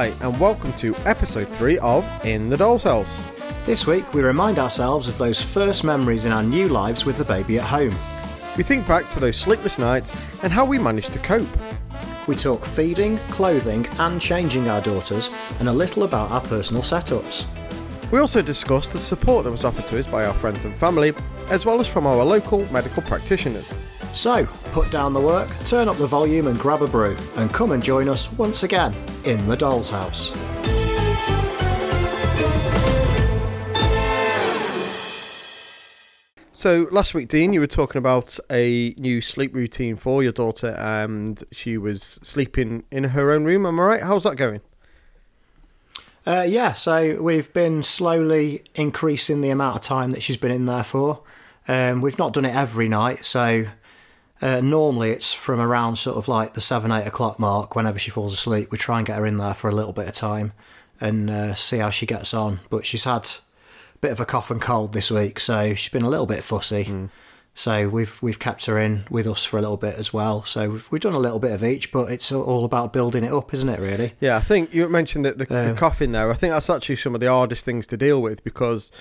Hi, and welcome to episode 3 of In the Doll's House. This week, we remind ourselves of those first memories in our new lives with the baby at home. We think back to those sleepless nights and how we managed to cope. We talk feeding, clothing, and changing our daughters, and a little about our personal setups. We also discuss the support that was offered to us by our friends and family, as well as from our local medical practitioners. So, put down the work, turn up the volume, and grab a brew, and come and join us once again in the Doll's House. So last week, Dean, you were talking about a new sleep routine for your daughter, and she was sleeping in her own room. Am I right? How's that going? Uh, yeah, so we've been slowly increasing the amount of time that she's been in there for. Um, we've not done it every night, so uh, normally it's from around sort of like the seven, eight o'clock mark. Whenever she falls asleep, we try and get her in there for a little bit of time and uh, see how she gets on. But she's had a bit of a cough and cold this week, so she's been a little bit fussy. So we've we've kept her in with us for a little bit as well. So we've, we've done a little bit of each, but it's all about building it up, isn't it? Really? Yeah, I think you mentioned that the, the Um, coughing there. I think that's actually some of the hardest things to deal with because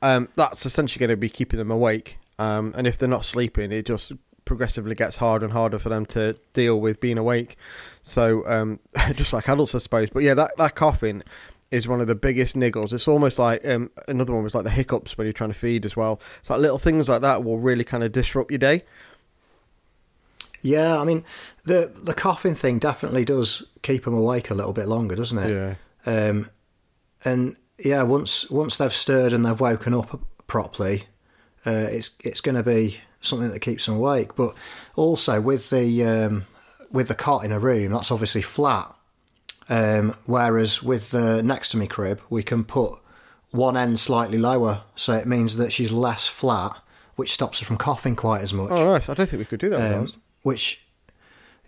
um, that's essentially going to be keeping them awake. Um, and if they're not sleeping, it just progressively gets harder and harder for them to deal with being awake. So um, just like adults, I suppose. But yeah, that, that coughing is one of the biggest niggles. It's almost like um, another one was like the hiccups when you're trying to feed as well. It's like little things like that will really kind of disrupt your day. Yeah, I mean the the coughing thing definitely does keep them awake a little bit longer, doesn't it? Yeah. Um, and yeah, once once they've stirred and they've woken up properly, uh, it's it's going to be something that keeps them awake. But also with the um, with the cot in a room, that's obviously flat. Um, whereas with the next to me crib, we can put one end slightly lower, so it means that she's less flat, which stops her from coughing quite as much. Oh, nice. I don't think we could do that. Um, which,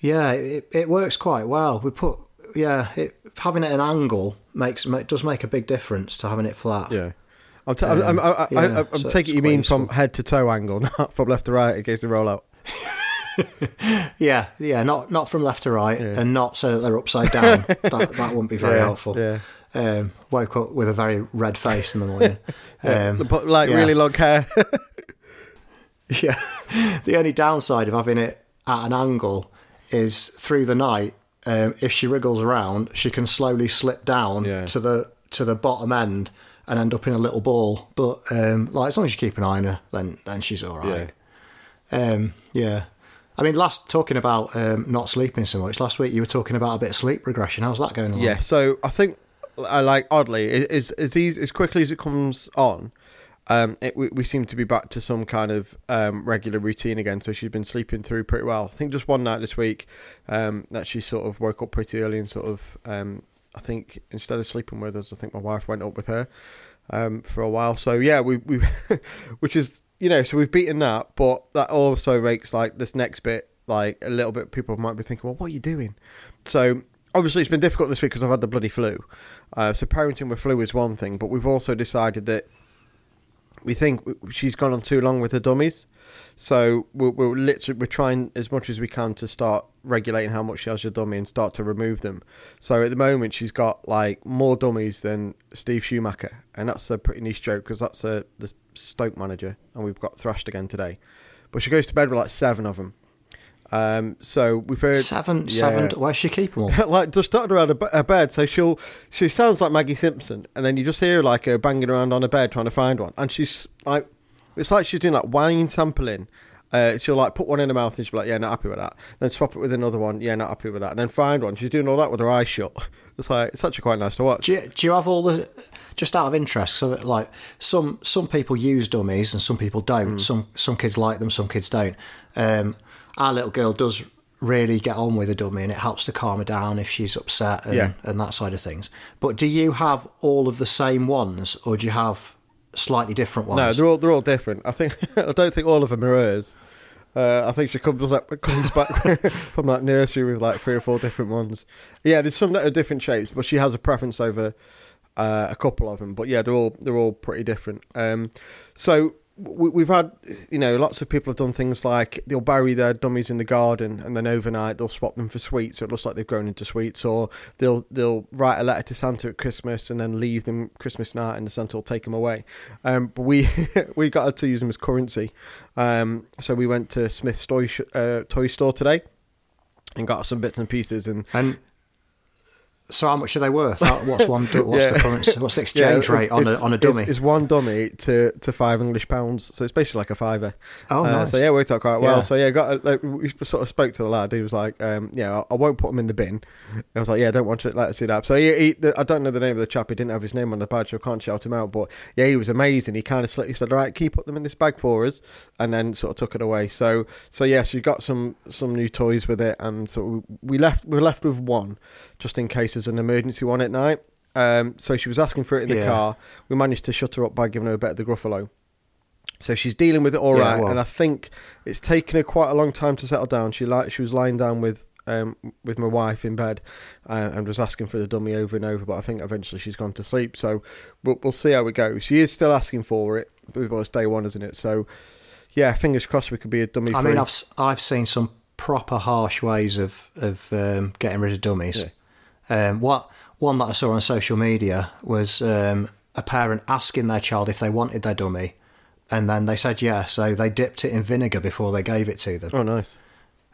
yeah, it, it works quite well. We put, yeah, it, having it at an angle makes ma- does make a big difference to having it flat. Yeah. I'm, t- Um, I'm, I'm, I, yeah, I, I'm so taking you mean quite from head to toe angle, not from left to right in case they roll out. yeah, yeah, not not from left to right, Yeah. and not so that they're upside down. that that wouldn't be very yeah, helpful. Yeah. Um, woke up with a very red face in the morning. Um, but like really long hair. Yeah. The only downside of having it at an angle is through the night, um, if she wriggles around, she can slowly slip down to the to the bottom end and end up in a little ball. But um, like as long as you keep an eye on her, then then she's all right. Yeah. Um, yeah. I mean, last talking about um, not sleeping so much. Last week you were talking about a bit of sleep regression. How's that going along? yeah. So I think, I like oddly, it- as as as quickly as it comes on, um, it, we, we seem to be back to some kind of um, regular routine again. So she's been sleeping through pretty well. I think just one night this week um, that she sort of woke up pretty early and sort of, um, I think instead of sleeping with us, I think my wife went up with her um, for a while. So yeah, we we, which is you know, so we've beaten that, but that also makes like this next bit like a little bit. People might be thinking, well, what are you doing? So obviously it's been difficult this week because I've had the bloody flu. Uh, so parenting with flu is one thing, but we've also decided that we think she's gone on too long with her dummies. So we're, we're literally we're trying as much as we can to start regulating how much she has your dummy and start to remove them. So at the moment she's got like more dummies than Steve Schumacher, and that's a pretty niche joke because that's a the Stoke manager, and we've got thrashed again today. But she goes to bed with like seven of them. Um, so we've heard Seven, Yeah. seven. Where's she keep them all? like just started around her, her bed. So she'll she sounds like Maggie Simpson, and then you just hear like her banging around on her bed trying to find one, and she's like, it's like she's doing like wine sampling. Uh, she'll like put one in her mouth and she'll be like, yeah, not happy with that. Then swap it with another one, yeah, not happy with that. And then find one. She's doing all that with her eyes shut. It's like it's actually quite nice to watch. Do you, do you have all the just out of interest? So like some some people use dummies and some people Mm. don't. Some some kids like them, some kids don't. Um, our little girl does really get on with a dummy, and it helps to calm her down if she's upset and, Yeah. and that side of things. But do you have all of the same ones, or do you have slightly different ones? No, they're all they're all different. I think I don't think all of them are hers. Uh, I think she comes up, comes back from that nursery with like three or four different ones. Yeah, there's some that are different shapes, but she has a preference over uh, a couple of them. But yeah, they're all they're all pretty different. Um, so we, we've had, you know, lots of people have done things like they'll bury their dummies in the garden and then overnight they'll swap them for sweets, so it looks like they've grown into sweets, or they'll they'll write a letter to Santa at Christmas and then leave them Christmas night, and the Santa will take them away. Um, but we we got to use them as currency, um, so we went to Smyths toy uh, toy store today and got some bits and pieces and And so, how much are they worth? What's one? What's Yeah. the currency? What's the exchange rate on a it's- on a dummy? It's, one dummy to, to five English pounds, so it's basically like a fiver. oh, Uh, nice. So yeah, it worked out quite well. Yeah. So yeah, got a, like, we sort of spoke to the lad. He was like, um, "Yeah, I, I won't put them in the bin." I was like, "Yeah, I don't want to let us see that." So he, he, the, I don't know the name of the chap. He didn't have his name on the badge, so I can't shout him out. But yeah, he was amazing. He kind of. He said, "All right, can you put them in this bag for us?" And then sort of took it away. So so yes, we got some some new toys with it, and so we, we left we were left with one, just in case there's an emergency one at night. Um, so she was asking for it in the Yeah. car. We managed to shut her up by giving her a bit of the Gruffalo. So she's dealing with it all Yeah, right, well- and I think it's taken her quite a long time to settle down. She like she was lying down with um with my wife in bed, uh, and was asking for the dummy over and over. But I think eventually she's gone to sleep. So we'll we'll see how it goes. She is still asking for it, but it's day one, isn't it? So yeah, fingers crossed we could be a dummy. I mean, I've I've seen some proper harsh ways of of um, getting rid of dummies. Um, what one that I saw on social media was um, a parent asking their child if they wanted their dummy, and then they said yes, so they dipped it in vinegar before they gave it to them, oh nice,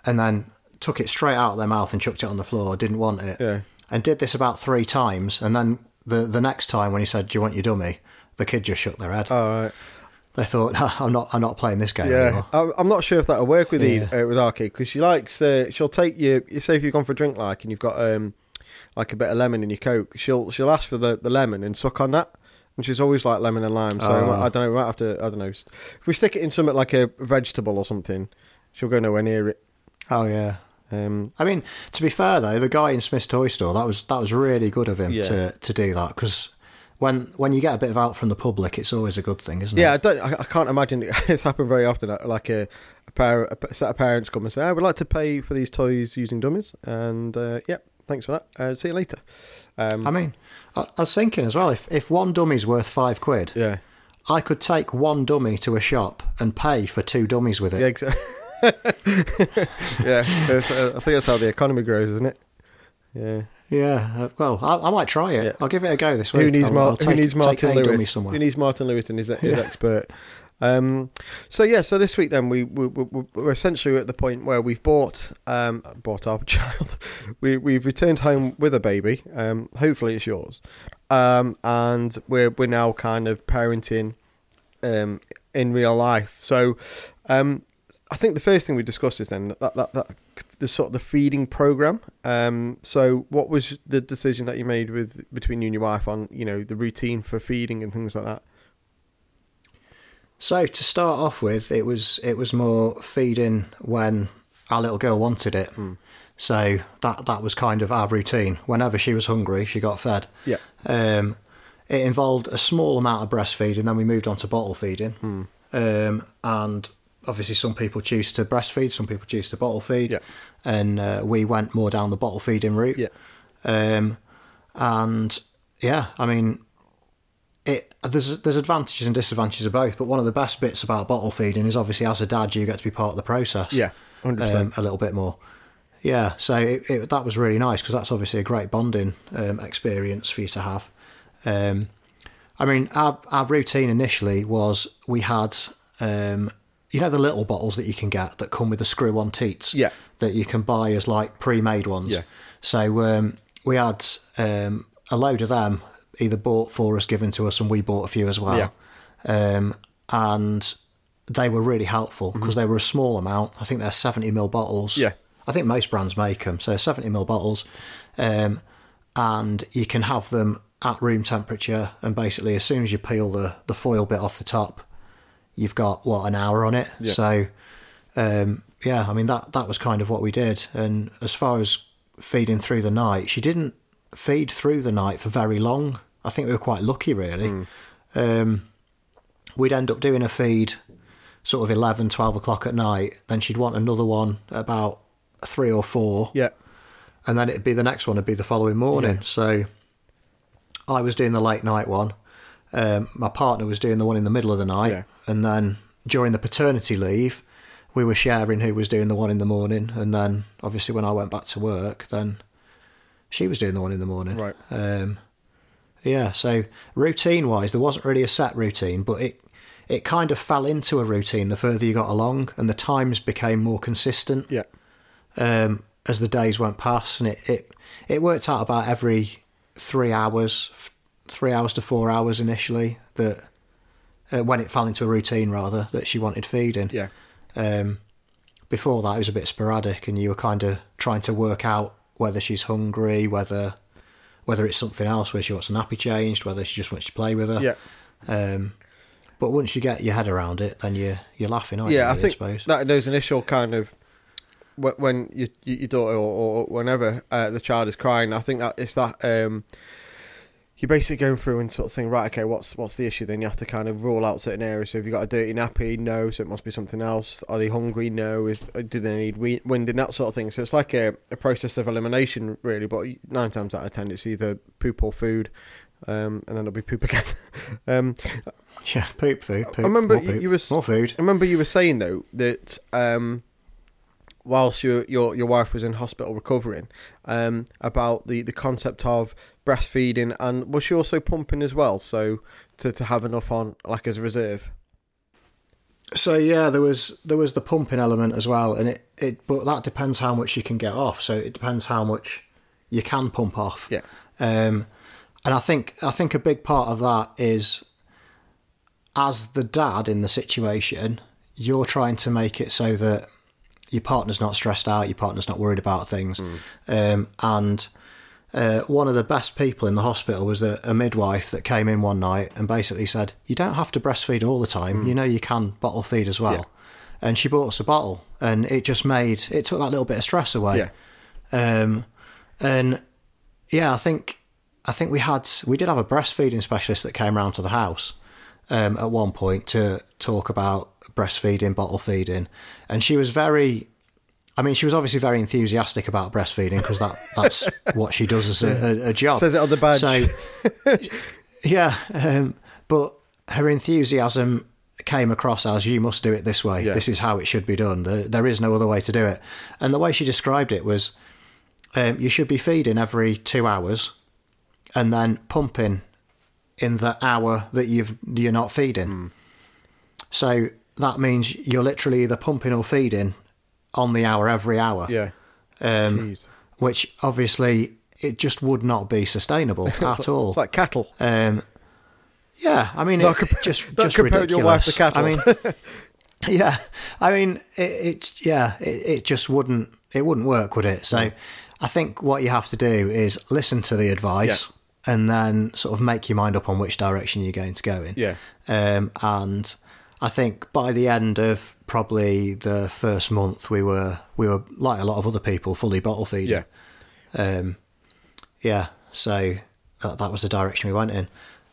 and then took it straight out of their mouth and chucked it on the floor. Didn't want it, yeah. and did this about three times, and then the the next time when he said, "Do you want your dummy?" the kid just shook their head. All right. They thought, "I'm not, I'm not playing this game Yeah, anymore." I'm I'm not sure if that'll work with Yeah. Eve, uh, with our kid because she likes. Uh, she'll take you. You say if you've gone for a drink, like, and you've got um, like a bit of lemon in your coke, she'll she'll ask for the, the lemon and suck on that, and she's always like lemon and lime. So Oh. I don't know. We might have to. I don't know. If we stick it in something like a vegetable or something, she'll go nowhere near it. Oh yeah. Um, I mean, to be fair though, the guy in Smyths toy store that was that was really good of him Yeah. to to do that because when when you get a bit of out from the public, it's always a good thing, isn't it? yeah, I it? don't. I, I can't imagine it's happened very often. uh, Like a a, pair, a set of parents come and say, "I would like to pay for these toys using dummies," and uh, yeah, thanks for that. Uh, see you later. Um, I mean, I, I was thinking as well if if one dummy's worth five quid, yeah. I could take one dummy to a shop and pay for two dummies with it. Yeah, exactly. yeah, uh, I think that's how the economy grows, isn't it? Yeah. Yeah, uh, well, I, I might try it. Yeah. I'll give it a go this week. Who needs, I'll, Mar- I'll take, who needs Martin Lewis? somewhere. Who needs Martin Lewis and his, his expert? Um, so yeah, so this week then we, we, we we're essentially at the point where we've bought um, bought our child. We we've returned home with a baby. Um, hopefully it's yours. Um, and we're we're now kind of parenting um, in real life. So um, I think the first thing we discussed is then that, that, that the sort of the feeding program. Um, so what was the decision that you made with between you and your wife on you know the routine for feeding and things like that? So to start off with, it was it was more feeding when our little girl wanted it. Hmm. So that that was kind of our routine. Whenever she was hungry, she got fed. Yeah. Um, it involved a small amount of breastfeeding, then we moved on to bottle feeding. Hmm. Um, and obviously, some people choose to breastfeed, some people choose to bottle feed. Yeah. And uh, we went more down the bottle feeding route. Yeah. Um, and yeah, I mean, it there's there's advantages and disadvantages of both. But one of the best bits about bottle feeding is obviously as a dad, you get to be part of the process. Yeah, hundred um, a little bit more. Yeah, so it, it, that was really nice because that's obviously a great bonding um, experience for you to have. Um, I mean, our our routine initially was we had, um, you know, the little bottles that you can get that come with the screw-on teats. Yeah. That you can buy as like pre-made ones. Yeah. So um, we had um, a load of them either bought for us, given to us, and we bought a few as well. Yeah. Um, and they were really helpful because they were a small amount. I think they're 70 ml bottles. Mm-hmm. Yeah. I think most brands make them. So 70 ml bottles. Um, and you can have them at room temperature. And basically, as soon as you peel the, the foil bit off the top, you've got, what, an hour on it? Yeah. So, um, yeah, I mean, that, that was kind of what we did. And as far as feeding through the night, she didn't feed through the night for very long. I think we were quite lucky, really. Um, we'd end up doing a feed sort of 11, 12 o'clock at night. Then she'd want another one at about three or four. Yeah, And then it'd be the next one it'd be the following morning. So I was doing the late night one. um, my partner was doing the one in the middle of the night, Yeah. and then during the paternity leave, we were sharing who was doing the one in the morning, and then obviously when I went back to work, then she was doing the one in the morning. Right. Um, yeah. So routine wise, there wasn't really a set routine, but it it kind of fell into a routine the further you got along, and the times became more consistent Yeah. um, as the days went past, and it, it it worked out about every three hours, three hours to four hours initially. That uh, when it fell into a routine, rather that she wanted feeding. Yeah. Um, before that, it was a bit sporadic, and you were kind of trying to work out whether she's hungry, whether whether it's something else, where she wants a nappy changed, whether she just wants to play with her. Yeah. Um, but once you get your head around it, then you you're laughing, aren't you? yeah, I think suppose. that those initial kind of when you, you- your daughter or, or whenever uh, the child is crying, I think that it's that um, you're basically going through and sort of saying, right, okay, what's what's the issue? Then you have to kind of rule out certain areas. So if you've got a dirty nappy, no, so it must be something else. Are they hungry? No. Is uh, do they need wind winding? That sort of thing. So it's like a, a process of elimination, really. But nine times out of ten, it's either poop or food. Um, and then it'll be poop again. um, Yeah, poop food. Poop, remember more you- poop, you was- more food. I remember you were saying though that um, whilst your your your wife was in hospital recovering, um, about the, the concept of breastfeeding, and was she also pumping as well? So to, to have enough on like as a reserve. So yeah, there was there was the pumping element as well, and it, it but that depends how much you can get off. So it depends how much you can pump off. Yeah. Um, and I think I think a big part of that is as the dad in the situation, you're trying to make it so that your partner's not stressed out, your partner's not worried about things, um, and uh, one of the best people in the hospital was a, a midwife that came in one night and basically said, "You don't have to breastfeed all the time. You know, you can bottle feed as well." Yeah. And she bought us a bottle, and it just made it took that little bit of stress away. Yeah. Um, and yeah, I think I think we had we did have a breastfeeding specialist that came round to the house um, at one point to talk about breastfeeding, bottle feeding, and she was very. I mean, she was obviously very enthusiastic about breastfeeding because that, that's what she does as a, a, a job. Says it on the badge. So, yeah, um, but her enthusiasm came across as you must do it this way. Yeah. This is how it should be done. There, there is no other way to do it. And the way she described it was um, you should be feeding every two hours and then pumping in the hour that you've, you're not feeding. Hmm. So that means you're literally either pumping or feeding on the hour every hour, Yeah. um, Jeez. which obviously it just would not be sustainable at all. Like cattle. Um, yeah, I mean, Not it, compa- just just ridiculous. your wife to cattle. I mean, yeah, I mean, it, it's yeah, it, it just wouldn't it wouldn't work, would it? So, I think what you have to do is listen to the advice and then sort of make your mind up on which direction you're going to go in. Yeah. Um, and I think by the end of probably the first month, we were we were like a lot of other people, fully bottle feeding. Yeah. Um, yeah, so that, that was the direction we went in.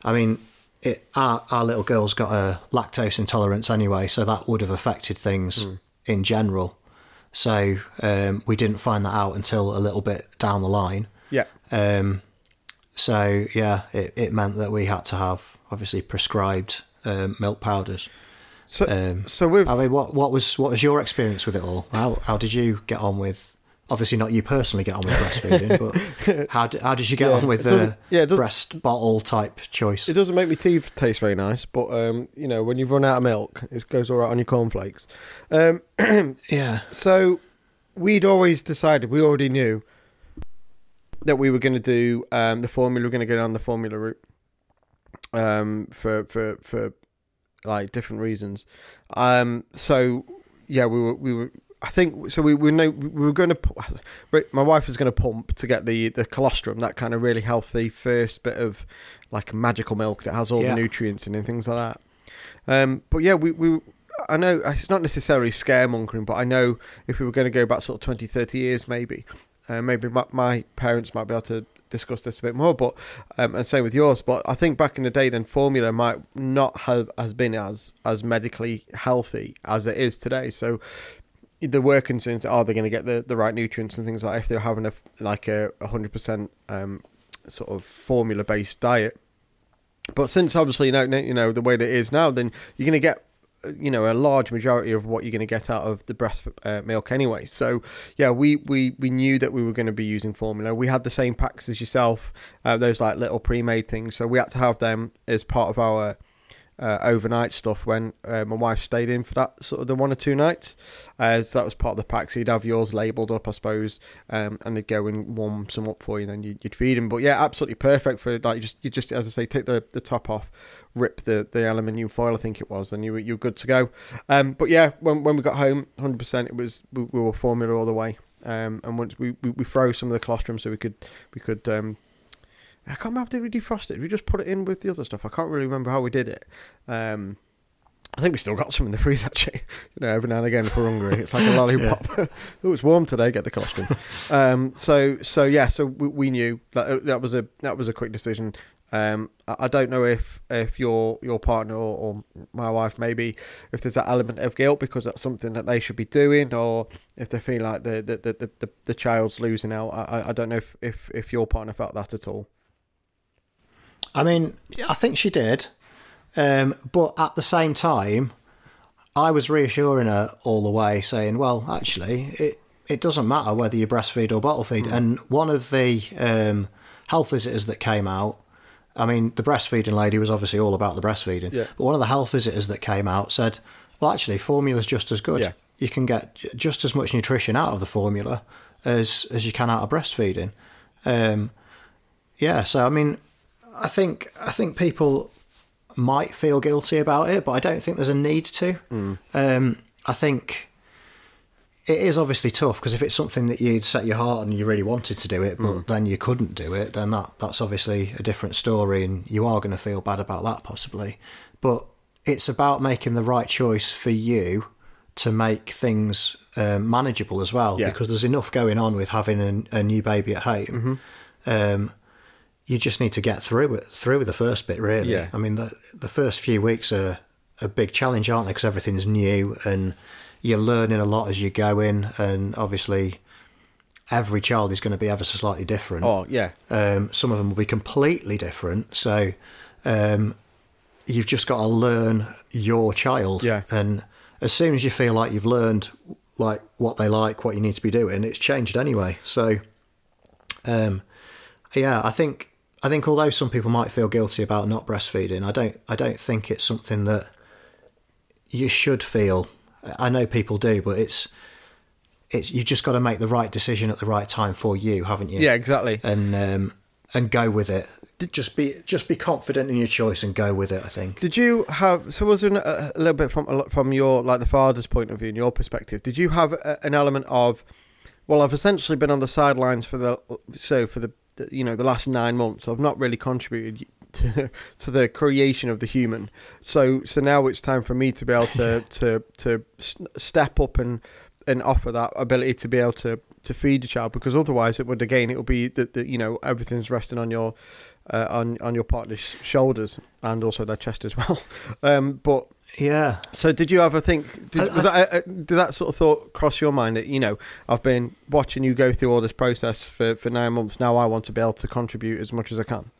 I mean, it, our, our little girl's got a lactose intolerance anyway, so that would have affected things in general. So um, we didn't find that out until a little bit down the line. Yeah. Um, so yeah, it, it meant that we had to have obviously prescribed um, milk powders. So Um, so with I mean, what what was what was your experience with it all? How how did you get on with? Obviously, not you personally get on with breastfeeding, but how did, how did you get Yeah, on with the yeah, breast bottle type choice? it doesn't make my teeth taste very nice, but um, you know, when you've run out of milk, it goes all right on your cornflakes. Um, yeah, So we'd always decided, we already knew that we were going to do um, the formula, we are going to go down the formula route um, for for for like different reasons. Um, so yeah, we were we were. I think so. We we know we were going to. My wife was going to pump to get the the colostrum, that kind of really healthy first bit of like magical milk that has all Yeah. the nutrients in and things like that. Um, but yeah, we, we I know it's not necessarily scaremongering, but I know if we were going to go back sort of 20, 30 years, maybe, uh, maybe my, my parents might be able to discuss this a bit more. But um, and same with yours. But I think back in the day, then formula might not have has been as as medically healthy as it is today. So there were concerns: are they going to get the, the right nutrients and things like if they're having a like a hundred percent um, sort of formula based diet. But since obviously you know you know the way that it is now, then you're going to get you know a large majority of what you're going to get out of the breast uh, milk anyway. So yeah, we we we knew that we were going to be using formula. We had the same packs as yourself, uh, those like little pre-made things. So we had to have them as part of our uh, overnight stuff when uh, my wife stayed in for that sort of the one or two nights. Uh, so that was part of the pack. So you'd have yours labelled up, I suppose, um, and they'd go and warm some up for you, and then you'd, you'd feed them. But yeah, absolutely perfect for like you just you just as I say, take the, the top off, rip the, the aluminium foil, I think it was, and you were you're good to go. Um, but yeah, when when we got home, hundred percent, it was we, we, were formula all the way. Um, and once we, we, we froze some of the colostrum so we could we could um, I can't remember did we defrost it? we just put it in with the other stuff? I can't really remember how we did it. Um, I think we still got some in the freezer actually. You know, every now and again if we're hungry, it's like a lollipop. yeah. oh, it's warm today. Get the costume. um, so so yeah, so we, we, knew that uh, that was a that was a quick decision. Um, I, don't know if if your your partner or, or, my wife maybe if there's that element of guilt because that's something that they should be doing, or if they feel like the the the, the, the child's losing out. I, I don't know if, if if your partner felt that at all. I mean, I think she did, um, but at the same time, I was reassuring her all the way, saying, "Well, actually, it it doesn't matter whether you breastfeed or bottle feed." Mm. And one of the um, health visitors that came out, I mean, the breastfeeding lady was obviously all about the breastfeeding, yeah. but one of the health visitors that came out said, "Well, actually, formula's just as good. Yeah. You can get just as much nutrition out of the formula as as you can out of breastfeeding." Um, yeah, so I mean, I think I think people might feel guilty about it, but I don't think there's a need to. Mm. Um, I think it is obviously tough because if it's something that you'd set your heart on and you really wanted to do it, but mm. then you couldn't do it, then that that's obviously a different story, and you are going to feel bad about that possibly. But it's about making the right choice for you to make things um, manageable as well, yeah. because there's enough going on with having a, a new baby at home. Mm-hmm. Um, you just need to get through it through the first bit really. Yeah. i mean the the first few weeks are a big challenge aren't they? Because everything's new and you're learning a lot as you go in and obviously every child is going to be ever so slightly different. Oh yeah. Um, some of them will be completely different. So um, you've just got to learn your child. Yeah. And as soon as you feel like you've learned like what they like what you need to be doing it's changed anyway. So um, yeah i think I think although some people might feel guilty about not breastfeeding, I don't I don't think it's something that you should feel. I know people do, but it's it's you've just got to make the right decision at the right time for you, haven't you? Yeah, exactly. And um, and go with it. Just be just be confident in your choice and go with it. I think. Did you have so was there a, little bit from from your like the father's point of view and your perspective? Did you have a, an element of well, I've essentially been on the sidelines for the so for the you know the last nine months I've not really contributed to, to the creation of the human. So so now it's time for me to be able to to to step up and and offer that ability to be able to to feed the child because otherwise it would again it would be that you know everything's resting on your uh, on on your partner's shoulders and also their chest as well. Um, but yeah. So did you ever think? Did, I, that, uh, did that sort of thought cross your mind that you know I've been watching you go through all this process for for nine months now? I want to be able to contribute as much as I can.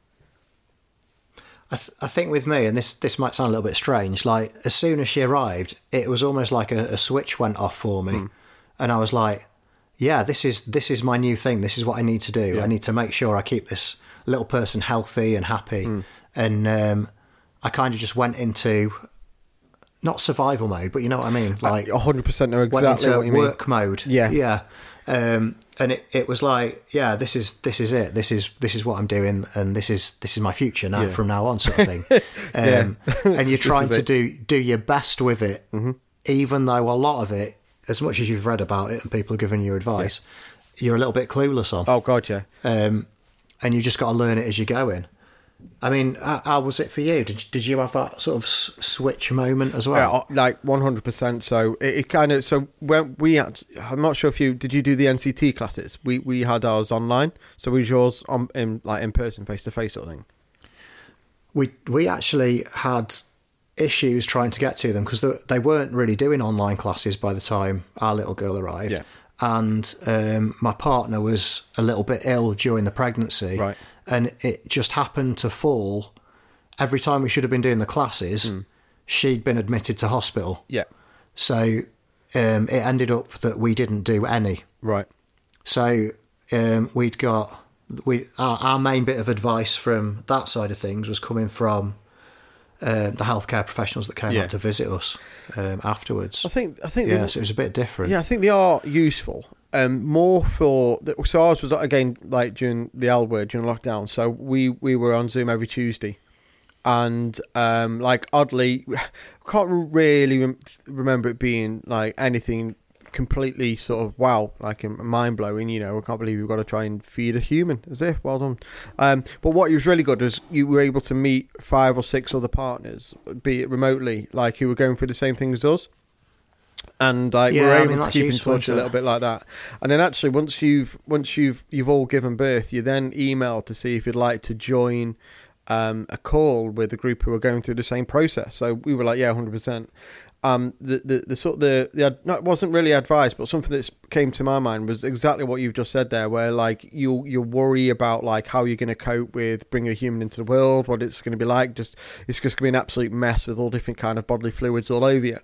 I, th- I think with me, and this this might sound a little bit strange. Like as soon as she arrived, it was almost like a, a switch went off for me, mm. and I was like, "Yeah, this is this is my new thing. This is what I need to do. Yeah. I need to make sure I keep this little person healthy and happy." Mm. And um, I kind of just went into not survival mode, but you know what I mean. Like hundred percent know exactly what you mean. Work mode. Yeah, yeah. Um, and it, it was like, yeah, this is this is it. This is this is what I'm doing, and this is this is my future now yeah. from now on, sort of thing. Um, and you're trying to do do your best with it, mm-hmm. even though a lot of it, as much as you've read about it and people are giving you advice, yeah. you're a little bit clueless on. Oh God, yeah. Um, and you just got to learn it as you're going. I mean, how, was it for you? Did did you have that sort of switch moment as well? Yeah, like one hundred percent. So it, it, kind of so when we had, I'm not sure if you did you do the NCT classes. We we had ours online. So was yours on in like in person, face to face sort of thing. We we actually had issues trying to get to them because they weren't really doing online classes by the time our little girl arrived. Yeah. And um, my partner was a little bit ill during the pregnancy. Right and it just happened to fall every time we should have been doing the classes, she'd been admitted to hospital. Yeah. So um, it ended up that we didn't do any. Right. So um, we'd got we our, our main bit of advice from that side of things was coming from uh, the healthcare professionals that came Yeah. out to visit us um, afterwards. I think I think Yeah, they- so it was a bit different. Yeah, I think they are useful. Um, more for the, so ours was again like during the L word during lockdown. So we we were on Zoom every Tuesday, and um, like oddly, can't really rem- remember it being like anything completely sort of wow, like mind blowing. You know, I can't believe you've got to try and feed a human. As if well done. Um, but what was really good was you were able to meet five or six other partners, be it remotely, like who were going through the same thing as us and like Yeah, we're I able mean, to keep in touch a little bit like that. And then actually, once you've once you've you've all given birth, you then email to see if you'd like to join um, a call with a group who are going through the same process. So we were like, yeah, hundred percent. Um, the, the the sort of the, the wasn't really advice, but something that came to my mind was exactly what you've just said there, where like you you worry about like how you're going to cope with bringing a human into the world, what it's going to be like. Just it's just going to be an absolute mess with all different kind of bodily fluids all over you.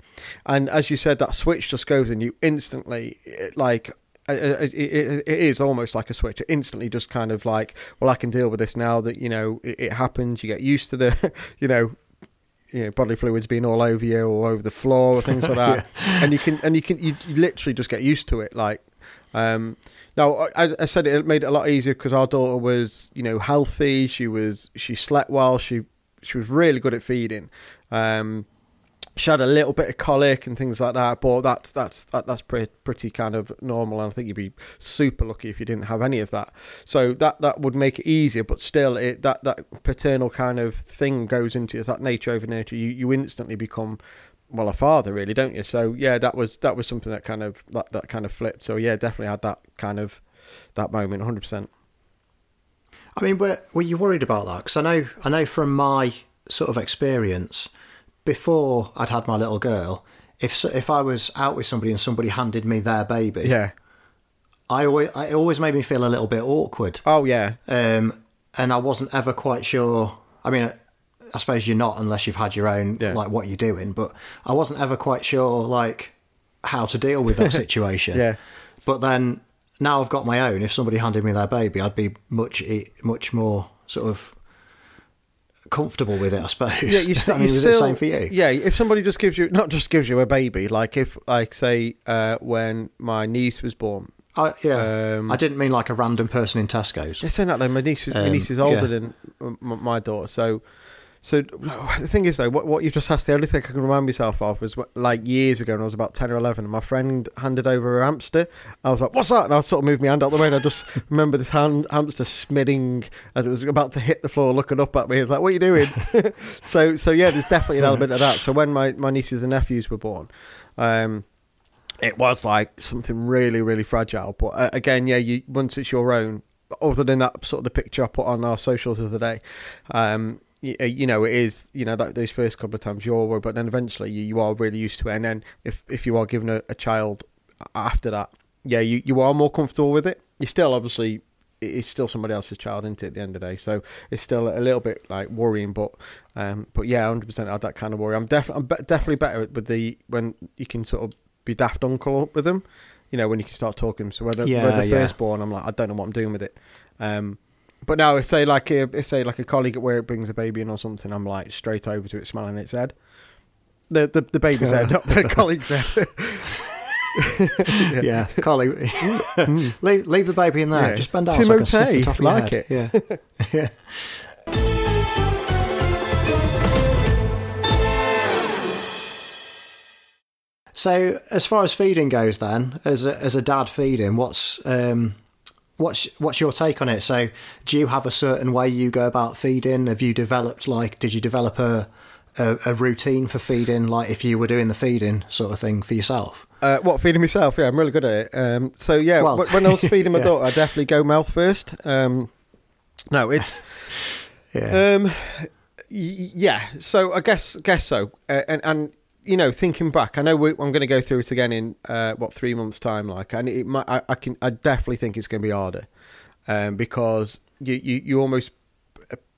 And as you said, that switch just goes and you instantly it, like. It, it, it is almost like a switch. It instantly just kind of like, well, I can deal with this now that you know it, it happens. You get used to the, you know, you know, bodily fluids being all over you or over the floor or things like that, and you can and you can you, you literally just get used to it. Like, um, now I, I said it made it a lot easier because our daughter was you know healthy. She was she slept well. She she was really good at feeding. Um, she had a little bit of colic and things like that, but that's that's that, that's pretty pretty kind of normal. And I think you'd be super lucky if you didn't have any of that. So that that would make it easier, but still, it that that paternal kind of thing goes into you. That nature over nurture. You you instantly become well a father, really, don't you? So yeah, that was that was something that kind of that that kind of flipped. So yeah, definitely had that kind of that moment, hundred percent. I mean, were were you worried about that? Because I know I know from my sort of experience before I'd had my little girl. If if I was out with somebody and somebody handed me their baby, Yeah. I always it always made me feel a little bit awkward. Oh yeah. um, and I wasn't ever quite sure. I mean, I suppose you're not unless you've had your own Yeah. like what you're doing, but I wasn't ever quite sure like how to deal with that situation. Yeah. But then now I've got my own. If somebody handed me their baby, I'd be much much more sort of comfortable with it. I suppose. Yeah, you still. I mean, still, it the same for you? Yeah, if somebody just gives you, not just gives you a baby, like if, like, say, uh, when my niece was born, I, yeah. Um, I didn't mean like a random person in Tesco's. Just saying that though, my niece, is my Um, niece is older yeah. than my daughter. So, so the thing is though, what what you've just asked, the only thing I can remind myself of was wh- like years ago when I was about ten or eleven, and my friend handed over her hamster. I was like, "What's that?" And I sort of moved my hand out the way, and I just remember this hand, hamster smidding as it was about to hit the floor, looking up at me. It's like, "What are you doing?" so, so yeah, there's definitely an element of that. So when my my nieces and nephews were born. Um, it was like something really, really fragile. But uh, again, yeah, you once it's your own. Other than that, sort of the picture I put on our socials of the other day, um, you, you know, it is you know that those first couple of times you're worried, but then eventually you, you are really used to it. And then if if you are given a, a child after that, yeah, you you are more comfortable with it. You still obviously it's still somebody else's child, isn't it? At the end of the day, so it's still a little bit like worrying, but um, but yeah, hundred percent had that kind of worry. I'm definitely I'm be- definitely better with the when you can sort of be daft uncle with them. You know, when you can start talking. So whether Yeah, whether yeah. firstborn, I'm like, I don't know what I'm doing with it. Um, but now, if say like a, if say like a colleague at work brings a baby in or something, I'm like straight over to it, smelling its head. The the, the baby's head, not the colleague's head. Yeah, colleague, leave, leave the baby in there. Yeah. Just bend down so I can sniff the top of like head. it. Yeah, yeah. So, as far as feeding goes, then as a, as a dad feeding, what's um, what's what's your take on it? So, do you have a certain way you go about feeding? Have you developed like? Did you develop a a, a routine for feeding, like if you were doing the feeding sort of thing for yourself? Uh, what feeding myself? Yeah, I'm really good at it. Um, so yeah, Well, wh- when I was feeding my yeah. daughter, I definitely go mouth first. Um, no, it's Yeah, um, y- yeah. So I guess guess so. Uh, and and you know, thinking back, I know we, I'm going to go through it again in uh, what three months' time. Like, and it might, I, I can, I definitely think it's going to be harder, um, because you, you, you almost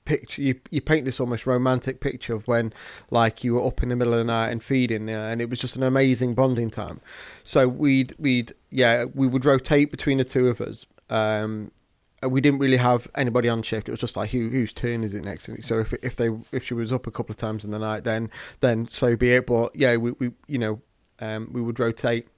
picture you you paint this almost romantic picture of when like you were up in the middle of the night and feeding, uh, and it was just an amazing bonding time. So we'd we'd yeah we would rotate between the two of us. Um, we didn't really have anybody on shift. It was just like who whose turn is it next? So if if they if she was up a couple of times in the night, then then so be it. But yeah, we, we you know um, we would rotate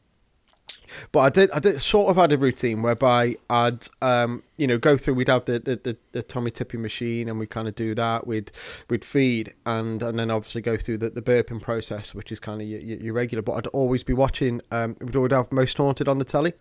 but I did, I did sort of had a routine whereby I'd, um, you know, go through. We'd have the, the, the, the Tommee Tippee machine, and we kind of do that. We'd we'd feed, and and then obviously go through the, the burping process, which is kind of your, your, regular. But I'd always be watching. Um, we'd always have Most Haunted on the telly,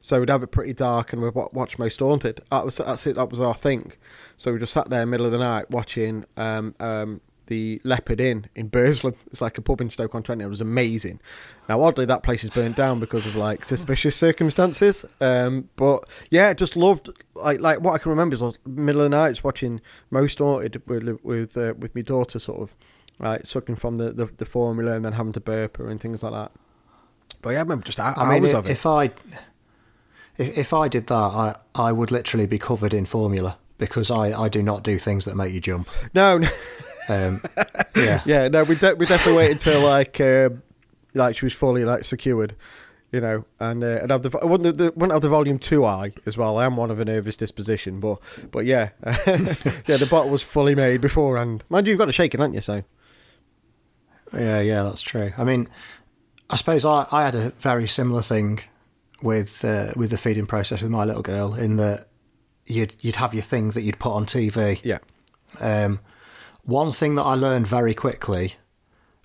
so we'd have it pretty dark, and we'd watch Most Haunted. That was that's it. That was our thing. So we just sat there in the middle of the night watching um, um, the Leopard Inn in Burslem. It's like a pub in Stoke on Trent. It was amazing. Now, oddly, that place is burnt down because of like suspicious circumstances. Um, but yeah, just loved like like what I can remember is like, middle of the night watching Most Haunted with with uh, with my daughter, sort of like sucking from the, the, the formula and then having to burp her and things like that. But yeah, I remember just hours I mean, if, of it. If I if, if I did that, I I would literally be covered in formula because I, I do not do things that make you jump. No, no. Um, yeah, yeah. No, we de- we definitely wait until like um, like she was fully like secured, you know, and uh, and have the I wouldn't, the, wouldn't have the volume too high as well. I am one of a nervous disposition, but but yeah, yeah. The bottle was fully made beforehand. Mind you, you've got to shake it, haven't you? So yeah, yeah, that's true. I mean, I suppose I, I had a very similar thing with uh, with the feeding process with my little girl in that you'd you'd have your thing that you'd put on TV. Yeah. Um, one thing that I learned very quickly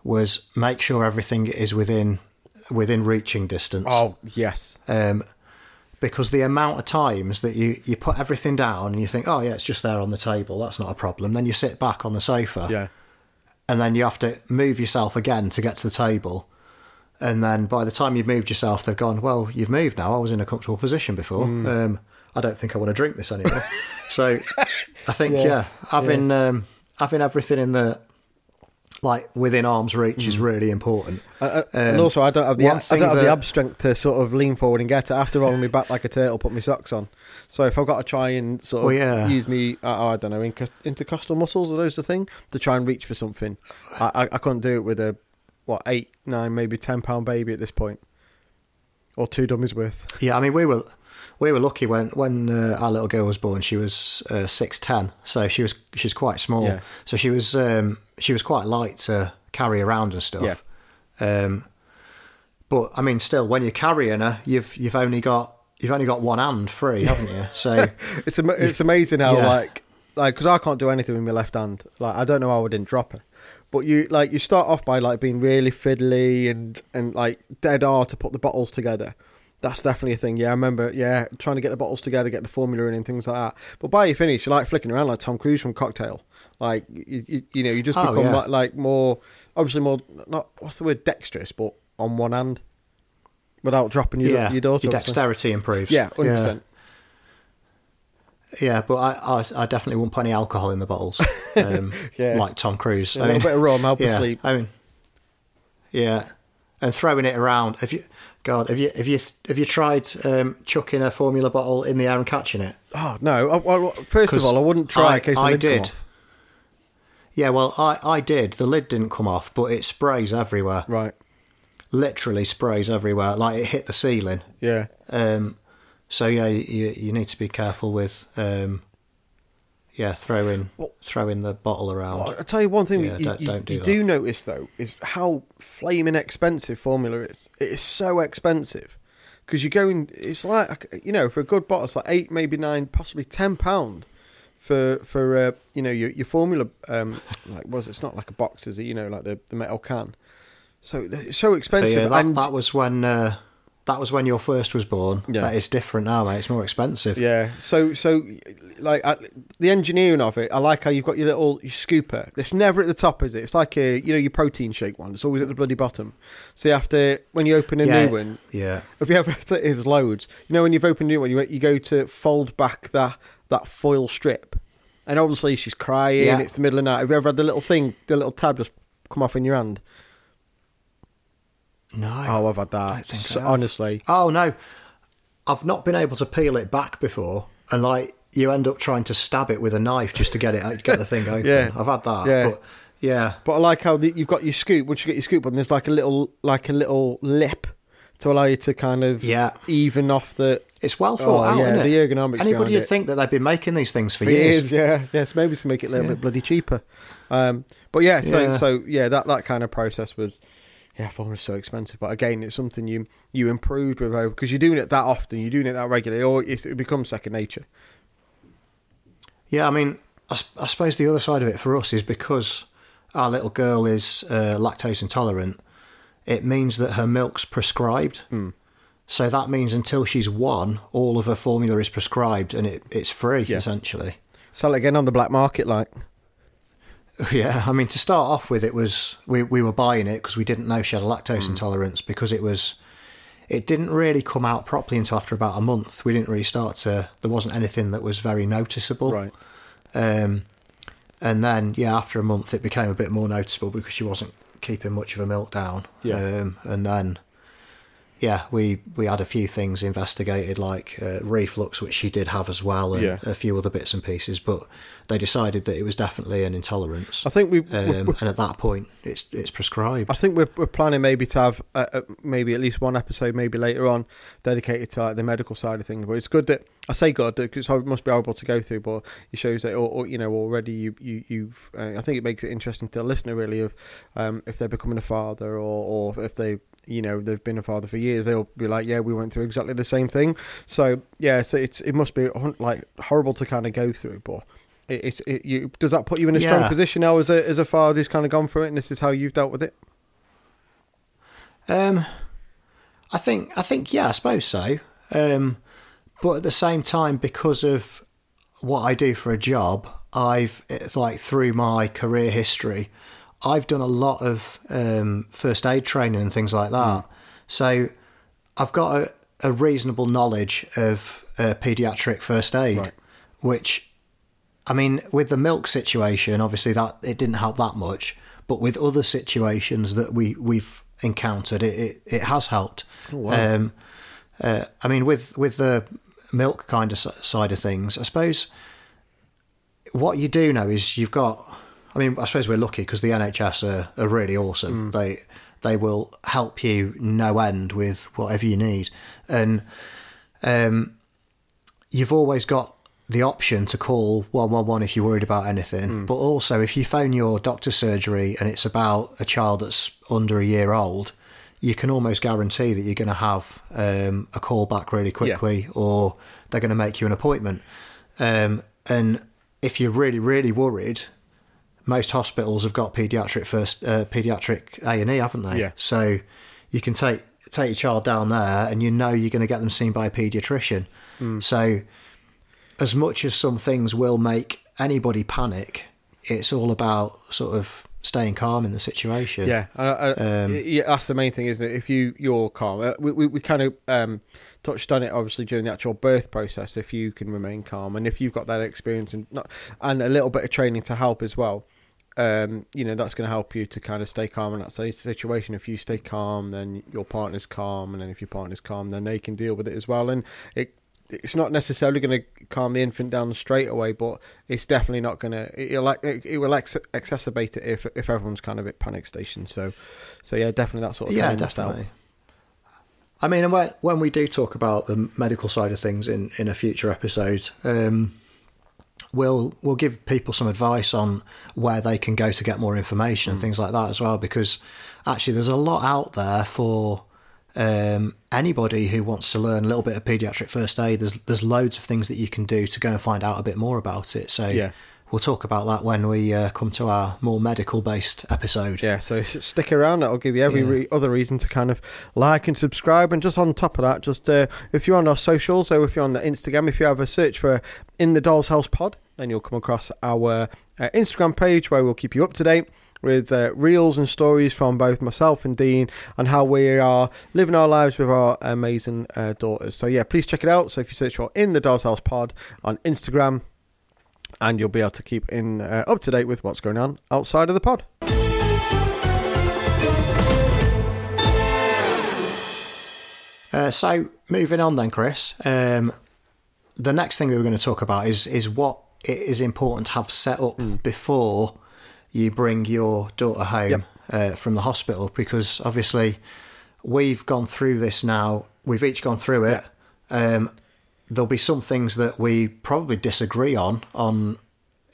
was make sure everything is within within reaching distance. Oh yes. Um, because the amount of times that you, you put everything down and you think, oh yeah, it's just there on the table, that's not a problem. Then you sit back on the sofa, yeah, and then you have to move yourself again to get to the table. And then by the time you've moved yourself, they've gone, well, you've moved now. I was in a comfortable position before. Mm. Um, I don't think I want to drink this anymore. so I think, yeah, yeah having yeah. Um, having everything in the like within arm's reach mm. is really important. Uh, um, and also, I don't have the I don't have that, the ab strength to sort of lean forward and get it. After rolling me back like a turtle, put my socks on. So if I've got to try and sort of well, yeah. use me, uh, I don't know, intercostal muscles, are those the thing to try and reach for something? I, I, I couldn't do it with a what eight, nine, maybe ten pound baby at this point, or two dummies worth. Yeah, I mean we were we were lucky when when uh, our little girl was born. She was uh, six ten, so she was she's quite small. Yeah. So she was um, she was quite light to carry around and stuff. Yeah. Um, but I mean, still, when you're carrying her, you've you've only got you've only got one hand free, haven't you? So it's am- it's amazing how yeah. like like because I can't do anything with my left hand. Like I don't know how I didn't drop her. But you like you start off by like being really fiddly and and like dead hard to put the bottles together that's definitely a thing. Yeah, I remember. Yeah, trying to get the bottles together, get the formula in, and things like that. But by you finish, you're like flicking around like Tom Cruise from Cocktail. Like you, you, you know, you just oh, become yeah. like, like, more, obviously more not what's the word dexterous, but on one hand, without dropping your yeah, your daughter. Your dexterity improves. Yeah, hundred yeah. percent. Yeah, but I, I, I definitely won't put any alcohol in the bottles, um, yeah. like Tom Cruise. Yeah, I mean, a bit of rum, help yeah, sleep. I mean, yeah, and throwing it around. If you God, have you have you have you tried um, chucking a formula bottle in the air and catching it? Oh no! Well, first of all, I wouldn't try. I, in case I did. Yeah, well, I I did. The lid didn't come off, but it sprays everywhere. Right. Literally sprays everywhere, like it hit the ceiling. Yeah. Um. So yeah, you you need to be careful with um yeah, throwing well, throwing the bottle around. Well, I'll tell you one thing yeah, you, don't, you, don't do, you do notice though is how flaming expensive formula is. It is so expensive because you're going. It's like you know for a good bottle, it's like eight, maybe nine, possibly ten pound for for uh, you know your your formula. Um, like was it's not like a box, is it? You know, like the the metal can. So it's so expensive. yeah, that, and, that was when. Uh, that was when your first was born. Yeah. That is different now, mate. It's more expensive. Yeah. So, so like uh, the engineering of it, I like how you've got your little your scooper. It's never at the top, is it? It's like a you know your protein shake one. It's always at the bloody bottom. So you have to when you open a yeah. new one. Yeah. Have you ever? There's loads. You know when you've opened a new one, you you go to fold back that that foil strip, and obviously she's crying. Yeah. It's the middle of the night. Have you ever had the little thing, the little tab just come off in your hand? No. Oh, I've had that. So, honestly. Oh no, I've not been able to peel it back before, and like you end up trying to stab it with a knife just to get it get the thing open. Yeah. I've had that. Yeah. But yeah, But I like how the, you've got your scoop. Once you get your scoop on, there's like a little like a little lip to allow you to kind of yeah. even off the It's well thought Oh, out, yeah, isn't the ergonomics Anybody would think that they've been making these things for for years. years. Yeah, yes, maybe to make it a little Yeah. bit bloody cheaper. Um, but yeah, so Yeah. so yeah, that that kind of process was. Yeah, I is so expensive, but again, it's something you you improved with over because you're doing it that often, you're doing it that regularly, or it becomes second nature. Yeah, I mean, I, I, suppose the other side of it for us is because our little girl is uh, lactose intolerant, it means that her milk's prescribed. Hmm. So that means until she's one, all of her formula is prescribed and it, it's free, Yeah. essentially. Sell it again on the black market, like Yeah, I mean, to start off with, it was we, we were buying it because we didn't know she had a lactose Hmm. intolerance because it was. It didn't really come out properly until after about a month. We didn't really start to. There wasn't anything that was very noticeable. right. Um, and then, yeah, after a month, it became a bit more noticeable because she wasn't keeping much of a milk down. Yeah. Um, and then, yeah, we, we had a few things investigated, like uh, reflux, which she did have as well, and Yeah. a few other bits and pieces. But they decided that it was definitely an intolerance. I think we. Um, and at that point, it's it's prescribed. I think we're, we're planning maybe to have uh, uh, maybe at least one episode, maybe later on, dedicated to like the medical side of things. But it's good that I say good because it must be horrible to go through, but it shows that, or, or you know, already you you you've. Uh, I think it makes it interesting to the listener really of um, if they're becoming a father or or if they you know they've been a father for years, they'll be like, yeah, we went through exactly the same thing. So yeah, so it's it must be like horrible to kind of go through, but. It, it's it, you, does that put you in a strong position now as a as a father who's kind of gone through it, and this is how you've dealt with it? Um, I think I think yeah, I suppose so. Um, but at the same time, because of what I do for a job, I've it's like through my career history, I've done a lot of um, first aid training and things like that. So I've got a, a reasonable knowledge of uh, pediatric first aid, Right. which I mean, with the milk situation, obviously that it didn't help that much. But with other situations that we we've encountered, it it, it has helped. wow. Um, uh, I mean, with with the milk kind of side of things, I suppose what you do know is you've got. I mean, I suppose we're lucky because the NHS are, are really awesome. They they will help you no end with whatever you need, and um, you've always got the option to call 111 if you're worried about anything. But also, if you phone your doctor's surgery and it's about a child that's under a year old, you can almost guarantee that you're going to have um, a call back really quickly or they're going to make you an appointment. Um, and if you're really, really worried, most hospitals have got pediatric first, uh, pediatric A and E, haven't they? Yeah. So you can take take your child down there, and you know you're going to get them seen by a paediatrician. So, as much as some things will make anybody panic, it's all about sort of staying calm in the situation. Yeah, I, I, Um, yeah, that's the main thing, isn't it? If you you're calm, Uh, we we, we kind of um, touched on it obviously during the actual birth process. If you can remain calm, and if you've got that experience and not, and a little bit of training to help as well, um, you know that's going to help you to kind of stay calm in that situation. If you stay calm, then your partner's calm, and then if your partner's calm, then they can deal with it as well. And it it's not necessarily going to calm the infant down straight away, but it's definitely not going to. It'll it, will ex- exacerbate it if if everyone's kind of at panic station. So, so yeah, definitely that sort of yeah, definitely. I mean, when when we do talk about the medical side of things in, in a future episode, um, we'll we'll give people some advice on where they can go to get more information Hmm. and things like that as well. Because actually, there's a lot out there for um, anybody who wants to learn a little bit of pediatric first aid. There's there's loads of things that you can do to go and find out a bit more about it. So Yeah. We'll talk about that when we uh, come to our more medical based episode. Yeah, so stick around. That'll give you every Yeah. re- other reason to kind of like and subscribe. And just on top of that, just uh, if you're on our socials, so if you're on the Instagram, if you have a search for In the Doll's House Pod, then you'll come across our uh, Instagram page where we'll keep you up to date with uh, reels and stories from both myself and Dean and how we are living our lives with our amazing uh, daughters. So yeah, please check it out. So if you search for In the Doll's House Pod on Instagram, and you'll be able to keep in uh, up to date with what's going on outside of the pod. Uh, so moving on then, Chris. Um, the next thing we were going to talk about is is what it is important to have set up Hmm. before you bring your daughter home Yep. uh, from the hospital, because obviously we've gone through this now. We've each gone through it. Um, there'll be some things that we probably disagree on on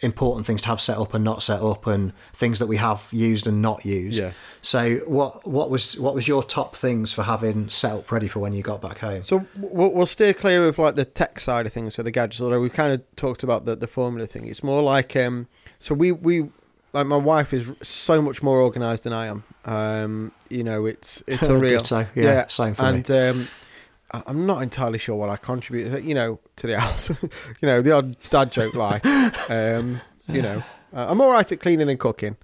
important things to have set up and not set up, and things that we have used and not used. Yeah. So what what was what was your top things for having set up ready for when you got back home? So we'll, we'll steer clear of like the tech side of things, so the gadgets. Although we kind of talked about the the formula thing, it's more like um. So we we like my wife is so much more organised than I am. Um, you know, it's it's unreal. Ditto. Yeah, same for and me. um, I'm not entirely sure what I contribute. You know, to the house. you know, the odd dad joke lie. Um, you know, uh, I'm all right at cleaning and cooking.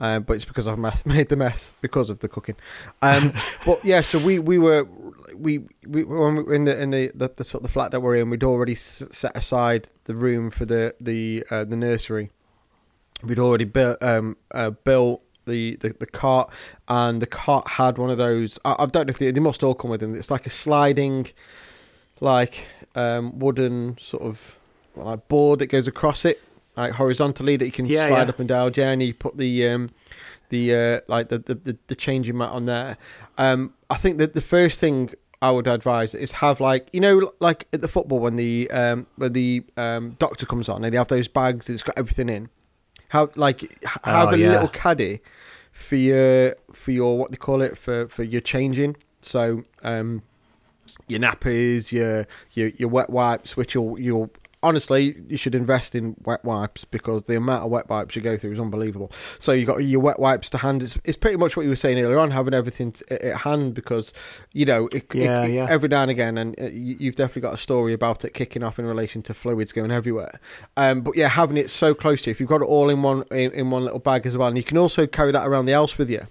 Uh, but it's because I've mess, made the mess because of the cooking. Um, but yeah, so we, we were we, we when we were in the in the, the, the sort of the flat that we're in, we'd already s- set aside the room for the the uh, the nursery. We'd already built um, uh, built the, the the cart, and the cart had one of those. I, I don't know if they, they must all come with them. It's like a sliding, like um, wooden sort of like board that goes across it, like horizontally that you can Yeah, slide yeah. up and down. Yeah, and you put the um, the uh, like the, the the changing mat on there. Um, I think that the first thing I would advise is have like you know like at the football when the um when the um doctor comes on and they have those bags it's got everything in. Have like have Oh, a yeah. little caddy for your for your what they call it for for your changing. So um your nappies, your your your wet wipes, which you'll you'll honestly you should invest in wet wipes because the amount of wet wipes you go through is unbelievable. So you got your wet wipes to hand. It's, it's pretty much what you were saying earlier on, having everything t- at hand because you know it, Yeah, it- yeah. every now and again, and uh, you- you've definitely got a story about it kicking off in relation to fluids going everywhere. Um, but yeah, having it so close to you, if you've got it all in one in, in one little bag as well, and you can also carry that around the house with you.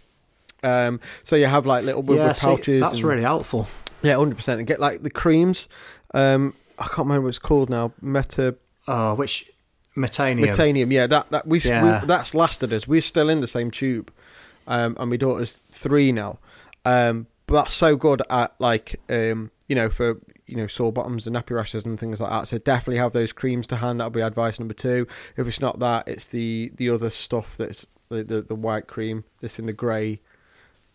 Um, so you have like little yeah, see, pouches. that's and- really helpful. yeah, hundred percent. And get like the creams. Um, I can't remember what it's called now. Meta Oh, which metanium? Metanium. Yeah, that that we, Yeah. we that's lasted us. We're still in the same tube, um, and my daughter's three now. Um, but that's so good at like um, you know for you know sore bottoms and nappy rashes and things like that. So definitely have those creams to hand. That'll be advice number two. If it's not that, it's the the other stuff that's the the, the white cream that's in the grey.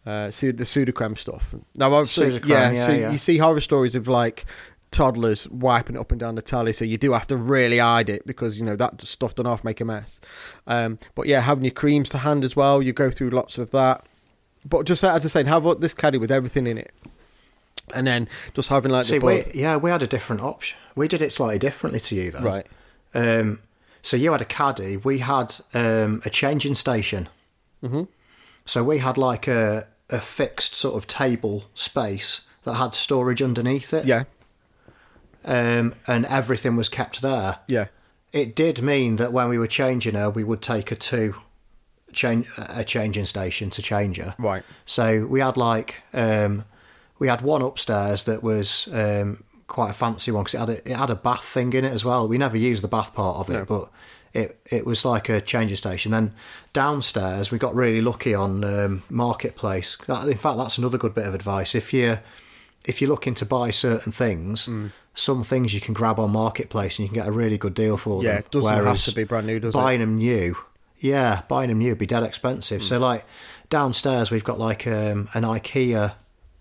Uh, the Sudocrem stuff. Now, obviously, yeah, yeah, so yeah. you see horror stories of like toddlers wiping it up and down the tally, so you do have to really hide it because you know that stuff doesn't half make a mess. Um, but yeah, having your creams to hand as well, you go through lots of that. But just as I was saying, have what- this caddy with everything in it, and then just having like See, we, yeah, we had a different option. We did it slightly differently to you, though. right, Um, so you had a caddy. We had um, a changing station. Mhm. So we had like a a fixed sort of table space that had storage underneath it. yeah, Um, and everything was kept there. yeah, It did mean that when we were changing her, we would take her to change a changing station to change her. right, So we had like um, we had one upstairs that was um, quite a fancy one because it had a, it had a bath thing in it as well. We never used the bath part of it, No. but it it was like a changing station. Then downstairs we got really lucky on um, marketplace. In fact, that's another good bit of advice. If you if you're looking to buy certain things, Mm. Some things you can grab on marketplace and you can get a really good deal for yeah. them. It doesn't have to be brand new, does buying it? them new, yeah, buying them new would be dead expensive. So like downstairs we've got like um, an IKEA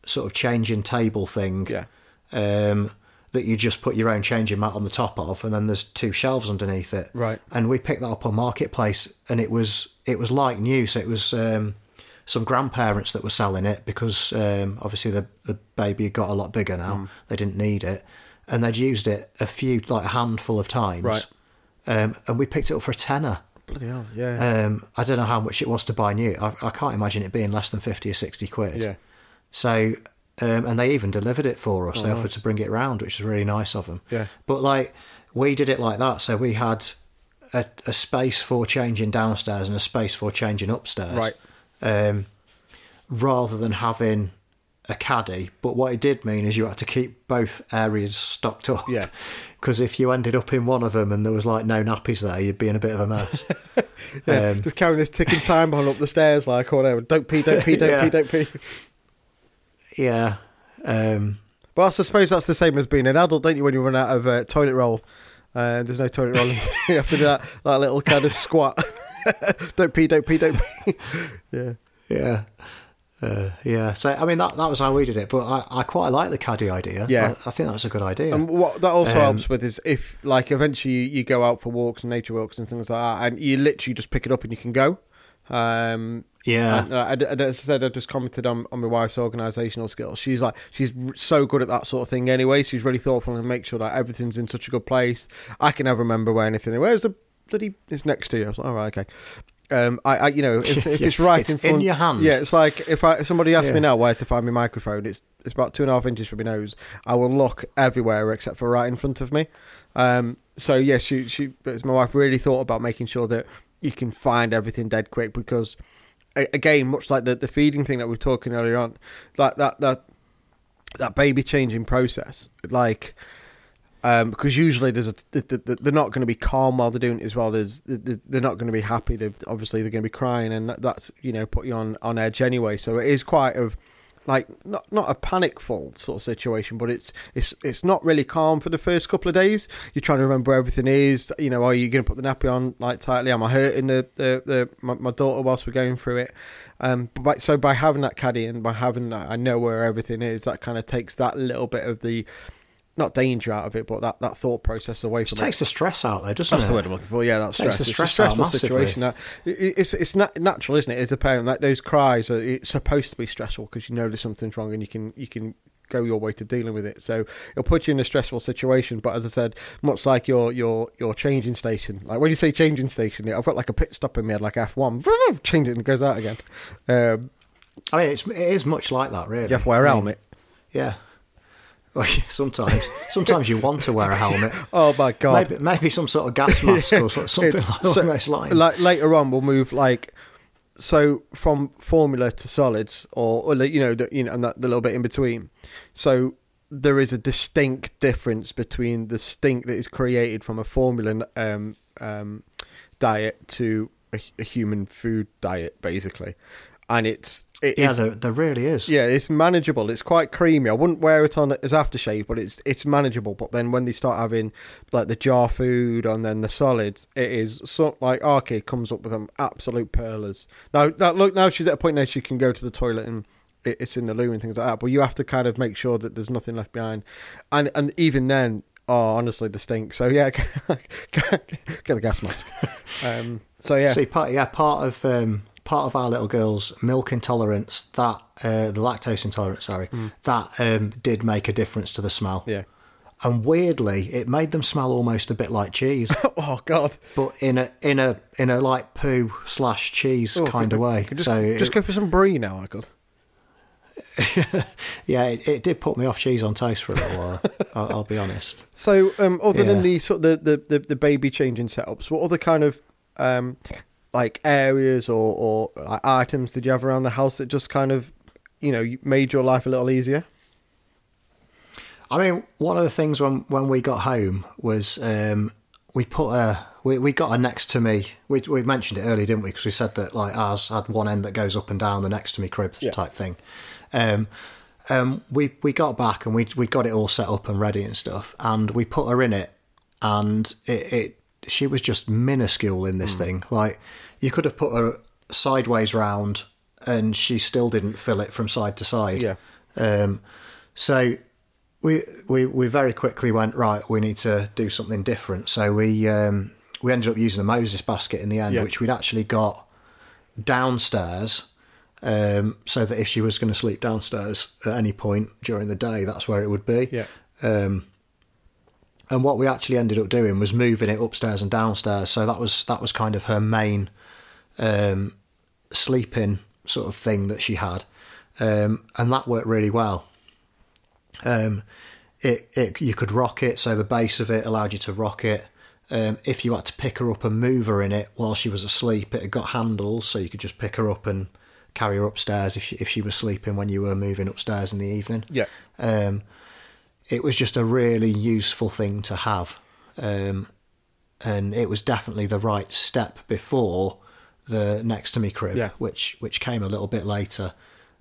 sort of changing table thing. Yeah, Um, that you just put your own changing mat on the top of, and then there's two shelves underneath it. Right. And we picked that up on marketplace, and it was it was like new. So it was um, some grandparents that were selling it because um, obviously the the baby had got a lot bigger Hmm. now. They didn't need it, and they'd used it a few like a handful of times. Right. Um, and we picked it up for a tenner. bloody hell, yeah, Um, I don't know how much it was to buy new. I, I can't imagine it being less than fifty or sixty quid. yeah, So, um, and they even delivered it for us. Oh, they nice. offered to bring it round, which is really nice of them. Yeah. But like, we did it like that. So we had a, a space for changing downstairs and a space for changing upstairs. Right. Um, rather than having a caddy. But what it did mean is you had to keep both areas stocked up. Yeah. Because if you ended up in one of them and there was like no nappies there, you'd be in a bit of a mess. yeah. um, just carrying this ticking time bomb up the stairs, like or whatever. Don't pee, don't pee, don't Yeah. pee, don't pee. Yeah. Um, But I suppose that's the same as being an adult, don't you? When you run out of uh, toilet roll, uh, there's no toilet roll. you have to do that, that little kind of squat. don't pee, don't pee, don't pee. yeah. Yeah. Uh, yeah, so I mean that that was how we did it, but I, I quite like the caddy idea. Yeah. I, I think that's a good idea. And what that also Um, helps with is if, like, eventually you, you go out for walks and nature walks and things like that, and you literally just pick it up and you can go. Um, yeah, and, uh, I, as I said, I just commented on, on my wife's organisational skills. She's like, she's so good at that sort of thing anyway. She's really thoughtful and make sure that everything's in such a good place. I can never remember where anything. Where's the bloody? It's next to you. I was like, all right, okay. Um, I, I, you know, if, if Yeah, it's right it's in front, in your hand. Yeah, it's like if I if somebody asks me now where to find my microphone, it's it's about two and a half inches from my nose. I will look everywhere except for right in front of me. Um, so yes, she she, my wife really thought about making sure that you can find everything dead quick because again, much like the the feeding thing that we were talking earlier on, like that that that baby changing process, like. Um, because usually there's a, th- th- th- they're not going to be calm while they're doing it as well. There's th- th- they're not going to be happy. They're, obviously they're going to be crying, and that's you know put you on, on edge anyway. So it is quite of like not not a panicful sort of situation, but it's it's it's not really calm for the first couple of days. You're trying to remember where everything is. You know, are you going to put the nappy on like tightly? Am I hurting the the, the my, my daughter whilst we're going through it? Um, but so by having that caddy and by having that, I know where everything is. That kind of takes that little bit of the not danger out of it, but that, that thought process away from takes it. Takes the stress out there, doesn't That's it? the word I'm looking for. Yeah, that's Takes stress. the It's a stress out stressful massively. situation. Now, it- it's it's not natural, isn't it? As a parent, like those cries, are, it's supposed to be stressful because you know there's something's wrong and you can you can go your way to dealing with it. So it'll put you in a stressful situation. But as I said, much like your your your changing station, like when you say changing station, I've got like a pit stop in my head, like F one, change it and it goes out again. Um, I mean, it's, it is much like that, really. you have to wear a I mean, helmet. Yeah. Sometimes, sometimes you want to wear a helmet. Oh my god! Maybe, maybe some sort of gas mask or something like so- those lines. Like later on, we'll move like so from formula to solids, or, or you know, the, you know, and that the little bit in between. So there is a distinct difference between the stink that is created from a formula um, um, diet to a, a human food diet, basically, and it's it, yeah, there, there really is. yeah, it's manageable. It's quite creamy. I wouldn't wear it on as aftershave, but it's it's manageable. But then when they start having like the jar food and then the solids, it is so like Arcade comes up with them absolute pearlers. Now, now look, now she's at a point now she can go to the toilet and it, it's in the loo and things like that. But you have to kind of make sure that there's nothing left behind, and and even then, oh, honestly, the stink. So yeah, get the gas mask. Um, so yeah, See, part yeah, part of um, part of our little girl's milk intolerance, that uh, the lactose intolerance, sorry, that um, did make a difference to the smell. Yeah. And weirdly, it made them smell almost a bit like cheese, Oh God. but in a in a in a like poo slash cheese Oh, kind of way. Just, so just it- go for some brie now. I could. yeah, it, it did put me off cheese on toast for a little while. I'll, I'll be honest. So, um, other than the sort of the, the, the, the baby changing setups, what other kind of um, like areas or or like, items did you have around the house that just kind of you know made your life a little easier? I mean, one of the things when when we got home was um, we put a we, we got a next to me. We we mentioned it earlier, didn't we? Because we said that like ours had one end that goes up and down the next to me crib Yeah. type thing. Um, um, we we got back and we we got it all set up and ready and stuff, and we put her in it, and it, it she was just minuscule in this thing. Like you could have put her sideways round, and she still didn't fill it from side to side. Yeah. Um, so we we we very quickly went right. We need to do something different. So we um, we ended up using a Moses basket in the end, Yeah. which we'd actually got downstairs. Um, so that if she was going to sleep downstairs at any point during the day, that's where it would be. Yeah. Um, and what we actually ended up doing was moving it upstairs and downstairs. So that was that was kind of her main um, sleeping sort of thing that she had, um, and that worked really well. Um, it, it you could rock it, so the base of it allowed you to rock it. Um, if you had to pick her up and move her in it while she was asleep, it had got handles, so you could just pick her up and carry her upstairs if she, if she was sleeping when you were moving upstairs in the evening. Yeah. Um, it was just a really useful thing to have, um, and it was definitely the right step before the next to me crib, Yeah. which which came a little bit later.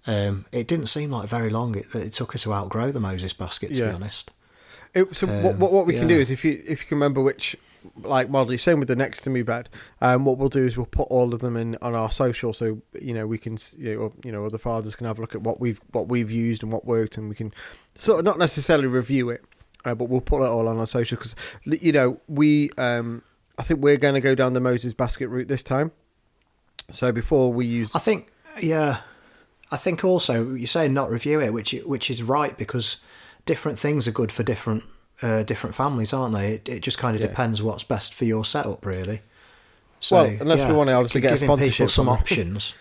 Um, it didn't seem like very long it, it took her to outgrow the Moses basket, to Yeah. be honest. It, so what, Um, what what we can do is if you if you can remember which like model, same with the next to me bed. Um, what we'll do is we'll put all of them in on our social, so you know we can you know, you know other fathers can have a look at what we've what we've used and what worked, and we can sort of not necessarily review it, uh, but we'll put it all on our social because you know we um I think we're going to go down the Moses basket route this time. So before we used I think, yeah, I think also you're saying not review it, which which is right because different things are good for different uh, different families, aren't they? It, it just kind of Yeah. depends what's best for your setup, really. So, Well, unless we wanna obviously gi- get giving sponsorship people some options.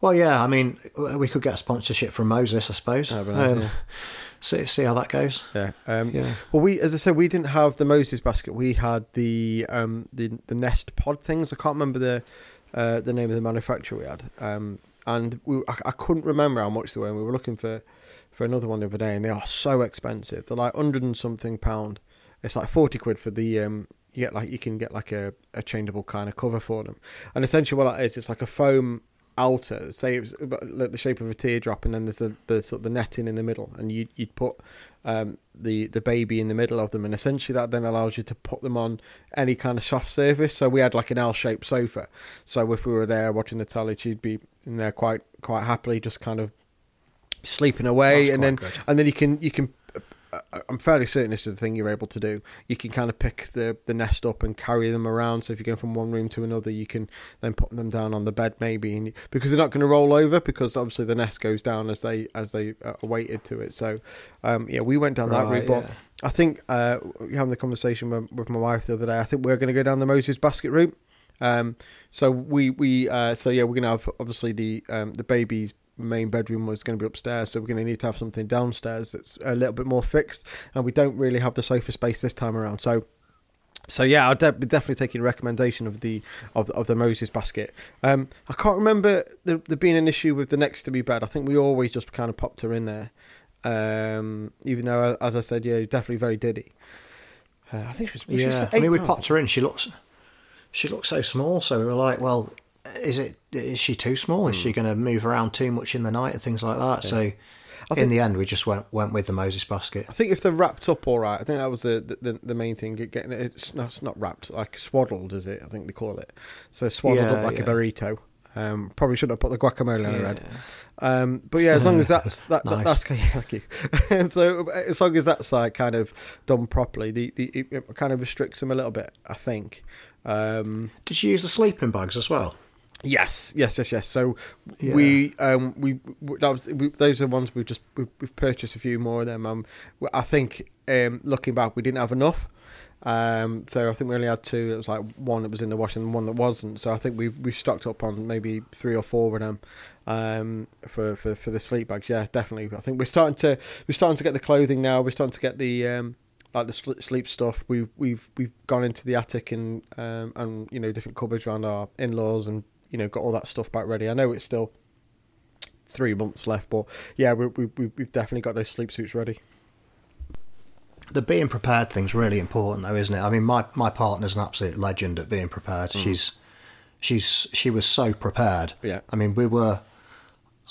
Well, yeah, I mean, we could get a sponsorship from Moses, I suppose. Oh, right, Um, yeah. see, see how that goes. yeah. Um, Yeah. Well, we, as I said, we didn't have the Moses basket. We had the um the the Nest pod things. I can't remember the uh, the name of the manufacturer we had. Um, and we I, I couldn't remember how much they were. And we were looking for for another one the other day, and they are so expensive. They're like hundred and something pound. It's like forty quid for the um. You get like you can get like a, a changeable kind of cover for them, and essentially what that is, it's like a foam outer. Say it's like the shape of a teardrop, and then there's the, the sort of the netting in the middle, and you you'd put um, the the baby in the middle of them, and essentially that then allows you to put them on any kind of soft surface. So we had like an L-shaped sofa. So if we were there watching the telly, she'd be in there quite quite happily, just kind of sleeping away, That's and then good. and then you can you can. Uh, I'm fairly certain this is the thing you're able to do. You can kind of pick the, the nest up and carry them around. So if you're going from one room to another, you can then put them down on the bed maybe, and because they're not going to roll over because obviously the nest goes down as they as they are weighted to it. So um, yeah, we went down that Right, route, but yeah. I think uh, having the conversation with, with my wife the other day. I think we're going to go down the Moses basket route. Um, so we we uh, so yeah, we're going to have obviously the um, the baby's main bedroom was going to be upstairs, so we're going to need to have something downstairs that's a little bit more fixed, and we don't really have the sofa space this time around. So. So yeah, I'll de- be definitely taking a recommendation of the of, of the Moses basket. Um, I can't remember there, there being an issue with the next to me bed. I think we always just kind of popped her in there, um, even though, as I said, yeah, definitely very diddy. Uh, I think it was. was she Yeah, say I mean, we popped her in. She looks, she looks so small. So we were like, well, is it? Is she too small? Is she Hmm. going to move around too much in the night and things like that? So, I in the end, we just went went with the Moses basket. I think if they're wrapped up all right, I think that was the the, the main thing. Getting it, it's not, it's not wrapped, like swaddled, is it? I think they call it. So swaddled Yeah, up like a burrito. Um, probably shouldn't have put the guacamole on. Yeah. Um, but yeah, as long as that's that, that Nice. that's yeah, thank you. so as long as that's like kind of done properly, the, the it it kind of restricts them a little bit. I think. Um, Did she use the sleeping bags as well? Yes, yes, yes, yes. So Yeah. we, um, we, that was, we, those are the ones we've just we've, we've purchased a few more of them. Um, I think um, looking back, we didn't have enough. Um, so I think we only had two. It was like one that was in the wash and one that wasn't. So I think we we stocked up on maybe three or four of them um, for, for for the sleep bags. Yeah, definitely. I think we're starting to we're starting to get the clothing now. We're starting to get the um, like the sleep stuff. We've we've we've gone into the attic and um, and you know different cupboards around our in laws and you know got all that stuff back ready. I know it's still three months left, but yeah, we, we, we- we've definitely got those sleep suits ready. The being prepared thing's really important, though, isn't it? I mean, my my partner's an absolute legend at being prepared. She's she's she was so prepared. Yeah. I mean, we were.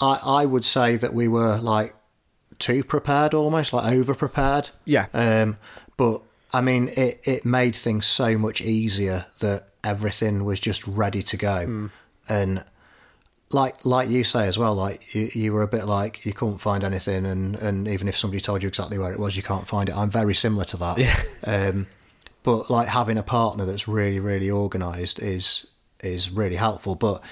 I I would say that we were like too prepared, almost like over prepared. Yeah. Um, but I mean, it it made things so much easier that everything was just ready to go, and like like you say as well, like you, you were a bit like you couldn't find anything, and, and even if somebody told you exactly where it was, you can't find it. I'm very similar to that. Yeah. Um, but like having a partner that's really really organised is is really helpful. But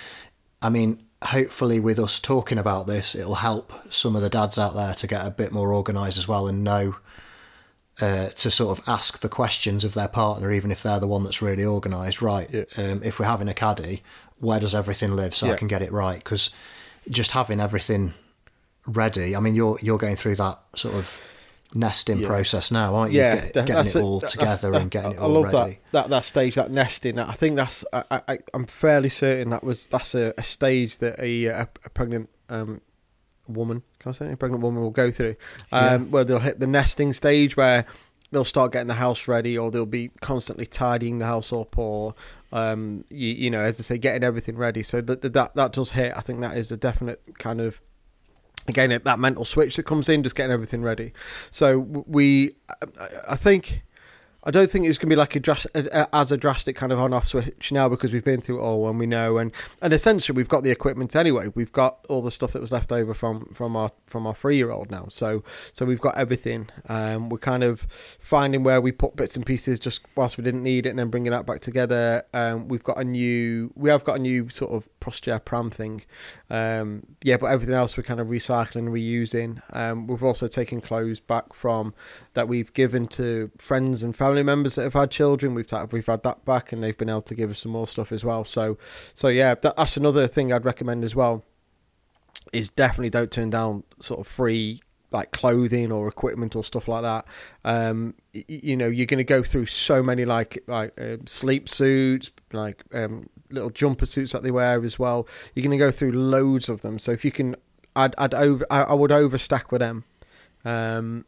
I mean, hopefully with us talking about this, it'll help some of the dads out there to get a bit more organised as well and know. Uh, to sort of ask the questions of their partner, even if they're the one that's really organised. Right, Yeah. um, if we're having a caddy, where does everything live so I can get it right? Because just having everything ready. I mean, you're you're going through that sort of nesting Yeah. process now, aren't you? yeah, Get- getting it all That- together that's- and getting that- it I all love ready. that, that that stage, that nesting. I think that's. I, I, I'm fairly certain that was that's a, a stage that a, a, a pregnant um, woman, can I say, a pregnant woman will go through, um, Yeah. where they'll hit the nesting stage where they'll start getting the house ready, or they'll be constantly tidying the house up, or Um, you, you know, as I say, getting everything ready. So that that that does hit. I think that is a definite kind of again that mental switch that comes in, just getting everything ready. So we, I think I don't think it's going to be like a, dras- a, as a drastic kind of on-off switch now because we've been through it all and we know and and essentially we've got the equipment anyway. We've got all the stuff that was left over from from our from our three-year-old now. So so we've got everything. Um, we're kind of finding where we put bits and pieces just whilst we didn't need it and then bringing that back together. Um, we've got a new we have got a new sort of posture pram thing. Um, yeah, but everything else we're kind of recycling, reusing. Um, we've also taken clothes back from that we've given to friends and family members that have had children. We've we've had that back, and they've been able to give us some more stuff as well. So, so yeah, that, that's another thing I'd recommend as well. Is definitely don't turn down sort of free like clothing or equipment or stuff like that. Um, y- you know, you're going to go through so many like like uh, sleep suits, like um, little jumper suits that they wear as well. You're going to go through loads of them. So if you can, I'd, I'd over, I, I would overstack with them. Um,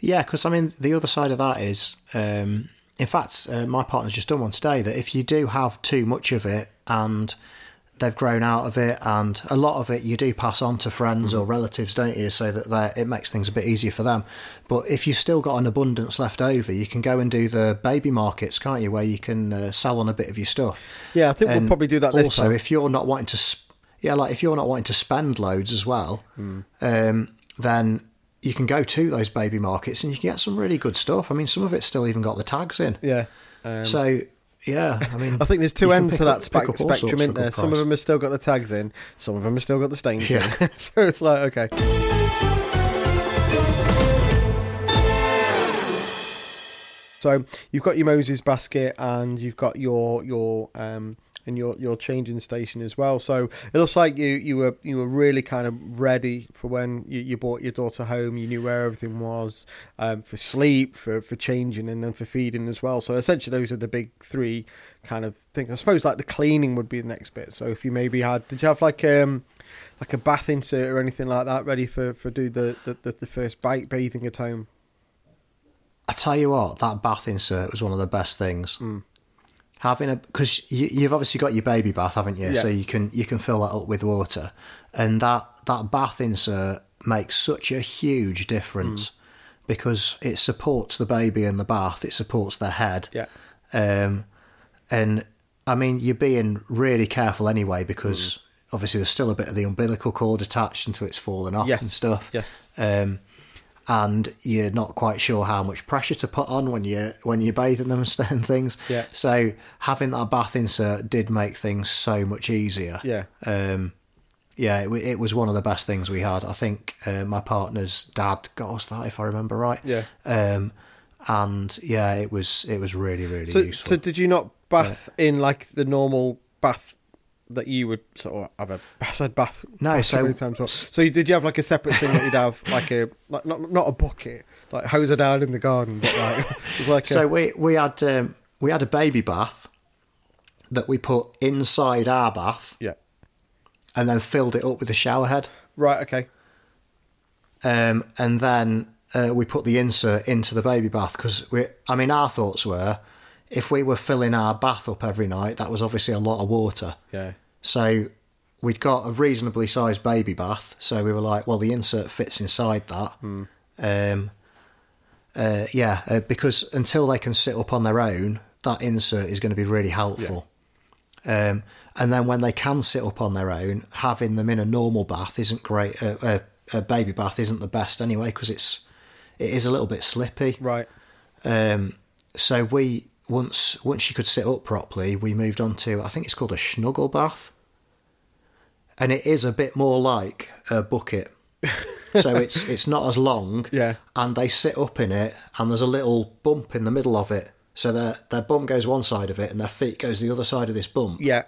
yeah, because I mean, the other side of that is, um, in fact, uh, my partner's just done one today that if you do have too much of it and they've grown out of it, and a lot of it you do pass on to friends mm-hmm. or relatives, don't you? So that it makes things a bit easier for them. But if you've still got an abundance left over, you can go and do the baby markets, can't you? Where you can uh, sell on a bit of your stuff. Yeah, I think and we'll probably do that. also, time. if you're not wanting to, sp- yeah, like if you're not wanting to spend loads as well, mm. um, then you can go to those baby markets and you can get some really good stuff. I mean, some of it's still even got the tags in. Yeah. Um, so yeah, I mean, I think there's two ends to that spe- spectrum, in there? Some of them have still got the tags in, some of them have still got the stains yeah. in. so it's like, okay. So you've got your Moses basket and you've got your your um, in your your changing station as well. So it looks like you you were you were really kind of ready for when you, you brought your daughter home. You knew where everything was um, for sleep, for for changing, and then for feeding as well. So essentially, those are the big three kind of things. I suppose like the cleaning would be the next bit. So if you maybe had, did you have like um like a bath insert or anything like that ready for for do the the, the, the first bite bathing at home? I tell you what, that bath insert was one of the best things. Mm having a because you, have obviously got your baby bath, haven't you? Yeah. So you can you can fill that up with water, and that that bath insert makes such a huge difference mm. because it supports the baby in the bath, it supports their head. Yeah. Um, and I mean, you're being really careful anyway because mm. obviously there's still a bit of the umbilical cord attached until it's fallen off yes. and stuff. Yes. Um, and you're not quite sure how much pressure to put on when you when you're bathing them and things. Yeah. So having that bath insert did make things so much easier. Yeah. Um, yeah, it, it was one of the best things we had. I think uh, my partner's dad got us that, if I remember right. Yeah. Um, and yeah, it was it was really really so, useful. So did you not bath uh, in like the normal bath that you would sort of have a I said bath. No, so many times. So did you have like a separate thing that you'd have like a like not not a bucket like hose her down in the garden, but like, like so a, we we had um, we had a baby bath that we put inside our bath. Yeah, and then filled it up with a shower head. Right. Okay. Um, and then uh, we put the insert into the baby bath because we. I mean, our thoughts were if we were filling our bath up every night, that was obviously a lot of water. Yeah. So we'd got a reasonably sized baby bath. So we were like, well, the insert fits inside that. Mm. Um, uh, yeah, uh, because until they can sit up on their own, that insert is going to be really helpful. Yeah. Um, and then when they can sit up on their own, having them in a normal bath isn't great. Uh, uh a baby bath isn't the best anyway because it's it is a little bit slippy. Right. Um, so we once once she could sit up properly, we moved on to I think it's called a snuggle bath, and it is a bit more like a bucket. so it's it's not as long, yeah. And they sit up in it, and there's a little bump in the middle of it, so their their bum goes one side of it, and their feet goes the other side of this bump. Yeah,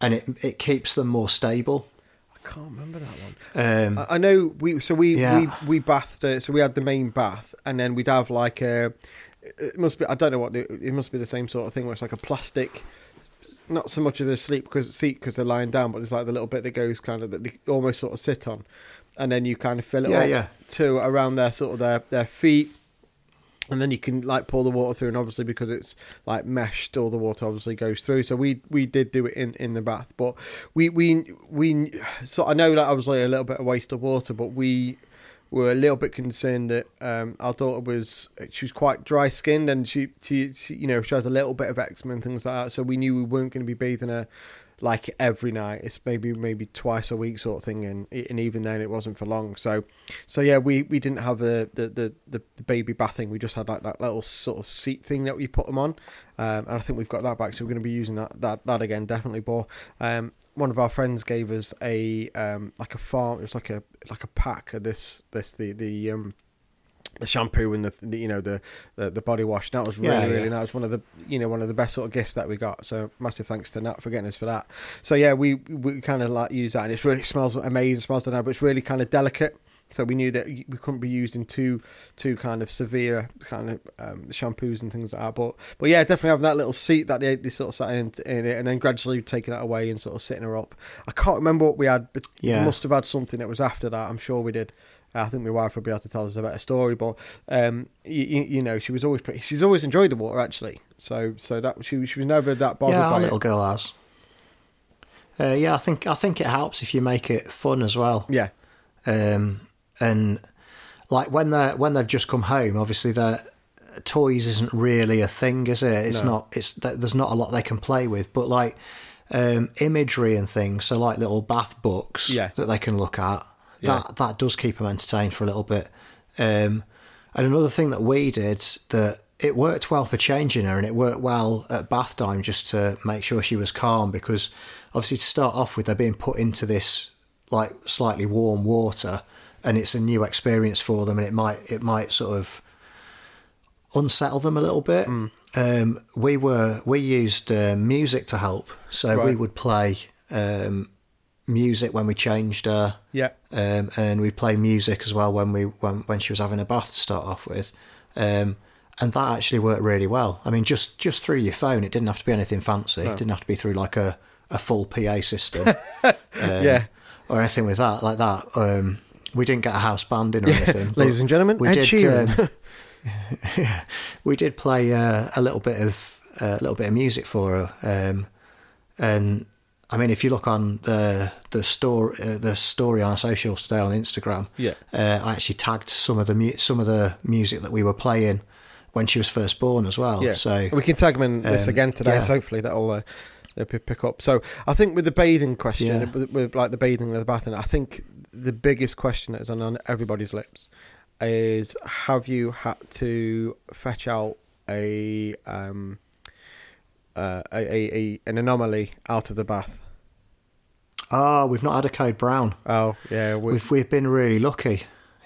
and it it keeps them more stable. I can't remember that one. Um, I, I know we so we yeah. we we bathed it, so we had the main bath, and then we'd have like a it must be. I don't know what the, it must be the same sort of thing where it's like a plastic, not so much of a sleep because seat because they're lying down, but there's like the little bit that goes kind of that they almost sort of sit on, and then you kind of fill it yeah, up yeah. to around their sort of their their feet, and then you can like pour the water through and obviously because it's like meshed all the water obviously goes through so we we did do it in in the bath but we we we so i know that obviously a little bit of waste of water but we were a little bit concerned that um, our daughter was she was quite dry skinned and she, she, she you know she has a little bit of eczema and things like that so we knew we weren't going to be bathing her like every night. It's maybe maybe twice a week sort of thing, and and even then it wasn't for long. So, so yeah, we, we didn't have the, the, the, the baby bathing. We just had like that little sort of seat thing that we put them on, um, and I think we've got that back. So we're going to be using that that that again definitely. But um, one of our friends gave us a um like a farm. It was like a like a pack of this this the the um the shampoo and the, the you know the, the, the body wash. That was really yeah, really yeah. nice. One of the you know one of the best sort of gifts that we got. So massive thanks to Nat for getting us for that. So yeah, we we kind of like use that, and it really smells amazing. Smells now, but it's really kind of delicate. So we knew that we couldn't be using too too kind of severe kind of um, shampoos and things like that. But but yeah, definitely having that little seat that they, they sort of sat in, in it, and then gradually taking that away and sort of sitting her up. I can't remember what we had, but yeah. we must have had something that was after that. I'm sure we did. I think my wife would be able to tell us a better story, but um, you, you, know, she was always pretty, she's always enjoyed the water actually. So so that she she was never that bothered. Yeah, our little it. girl has. Uh, yeah, I think I think it helps if you make it fun as well. Yeah. Um, and like when they're when they've just come home, obviously their toys isn't really a thing, is it? It's no. not. It's there's not a lot they can play with, but like um, imagery and things. So like little bath books yeah. that they can look at yeah. that that does keep them entertained for a little bit. Um, and another thing that we did that it worked well for changing her, and it worked well at bath time just to make sure she was calm because obviously to start off with, they're being put into this like slightly warm water, and it's a new experience for them, and it might it might sort of unsettle them a little bit. Mm. Um, we were we used uh, music to help, so right. we would play um, music when we changed her. Yeah. Um, and we play music as well when we when when she was having a bath to start off with. Um, and that actually worked really well. I mean, just just through your phone, it didn't have to be anything fancy. No. It didn't have to be through like a, a full PA system. um, yeah. Or anything with that like that. We didn't get a house band in or yeah. anything. Ladies and gentlemen, we Ed did. Sheeran. Um, yeah, we did play uh, a little bit of uh, a little bit of music for her, um, and I mean, if you look on the the story uh, the story on our socials today on Instagram, yeah, uh, I actually tagged some of the mu- some of the music that we were playing when she was first born as well. Yeah. So we can tag them in this um, again today. Yeah. So hopefully that'll uh, they'll pick up. So I think with the bathing question, yeah. with, with, like the bathing and the bathing, I think the biggest question that is on, everybody's lips is: Have you had to fetch out a um, uh, a, a, an anomaly out of the bath. Oh, we've not had a code brown. Oh, yeah, we've we've, we've been really lucky.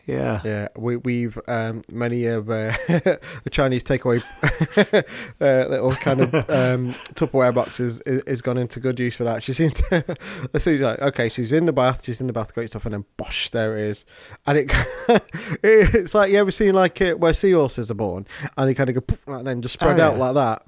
Yeah, yeah. We we've um, many of uh, the Chinese takeaway uh, little kind of um, Tupperware boxes is, is gone into good use for that. She seems to, as soon as like okay, she's in the bath, she's in the bath, great stuff, and then bosh, there it is, and it it's like you ever seen like it, where seahorses are born, and they kind of go and then just spread oh, out like that.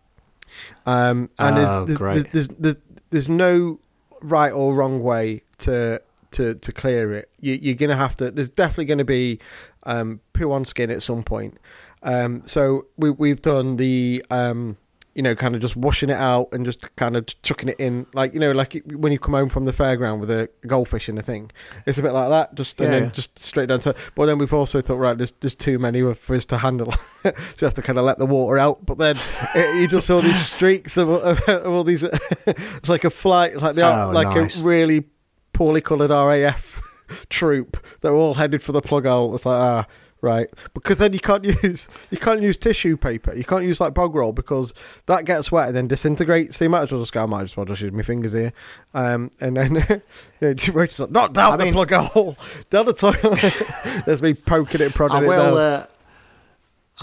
Um, and oh, there's, there's, there's, there's, there's no right or wrong way to to to clear it. You, are gonna have to. There's definitely going to be um, poo on skin at some point. Um, so we we've done the um, you know, kind of just washing it out and just kind of chucking it in, like you know, like when you come home from the fairground with a goldfish and a thing. It's a bit like that, just yeah, and then yeah. just straight down to. But then we've also thought, right, there's there's too many for us to handle, so you have to kind of let the water out. But then it, you just saw these streaks of, of all these. it's like a flight, like they are, oh, like nice. a really poorly coloured RAF troop. They're all headed for the plug hole. It's like ah right? Because then you can't use you can't use tissue paper. You can't use like bog roll because that gets wet and then disintegrates. So you might as well just go. I might as well just use my fingers here, um, and then you know, not down I the mean, plug hole, down the toilet. There's me poking it, prodding I will, it. Uh,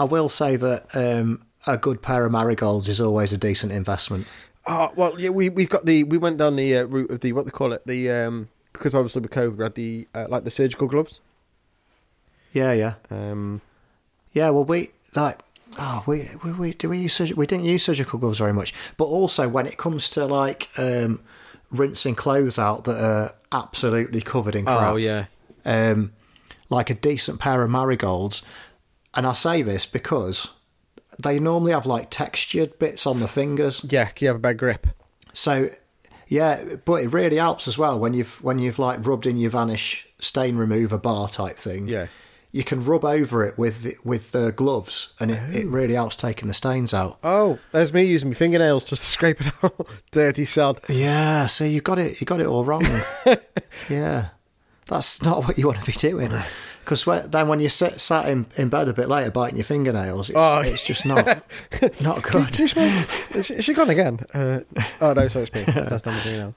I will say that um, a good pair of marigolds is always a decent investment. Oh well, yeah, we we've got the we went down the uh, route of the what they call it the um, because obviously with COVID we had the uh, like the surgical gloves. Yeah, yeah. Um, yeah, well, we like. Oh, we, we, we do we use we didn't use surgical gloves very much, but also when it comes to like um, rinsing clothes out that are absolutely covered in crap. Oh yeah. Um, like a decent pair of marigolds, and I say this because they normally have like textured bits on the fingers. Yeah, you have a bad grip? So yeah, but it really helps as well when you've when you've like rubbed in your vanish stain remover bar type thing. Yeah. You can rub over it with the, with the gloves, and it, it oh. really helps taking the stains out. Oh, there's me using my fingernails just to scrape it out. Dirty sod. Yeah, so you got it. You got it all wrong. yeah, that's not what you want to be doing. Because then when you sit sat in, in bed a bit later biting your fingernails, it's, Oh. it's just not not good. Is she, is she gone again? Uh, oh no, sorry, it's me. That's not anything else.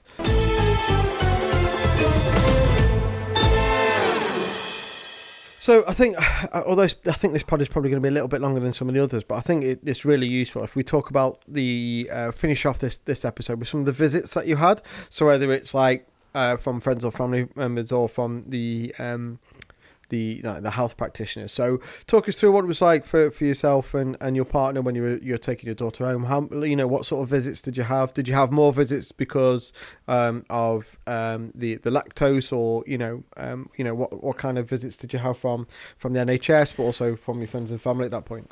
So I think, although I think this pod is probably going to be a little bit longer than some of the others, but I think it, it's really useful if we talk about the uh, finish off this this episode with some of the visits that you had. So whether it's like uh, from friends or family members or from the um, the the health practitioners. So talk us through what it was like for, for yourself and, and your partner when you were you're taking your daughter home. How you know what sort of visits did you have? Did you have more visits because um, of um, the the lactose, or you know um, you know what what kind of visits did you have from from the NHS, but also from your friends and family at that point?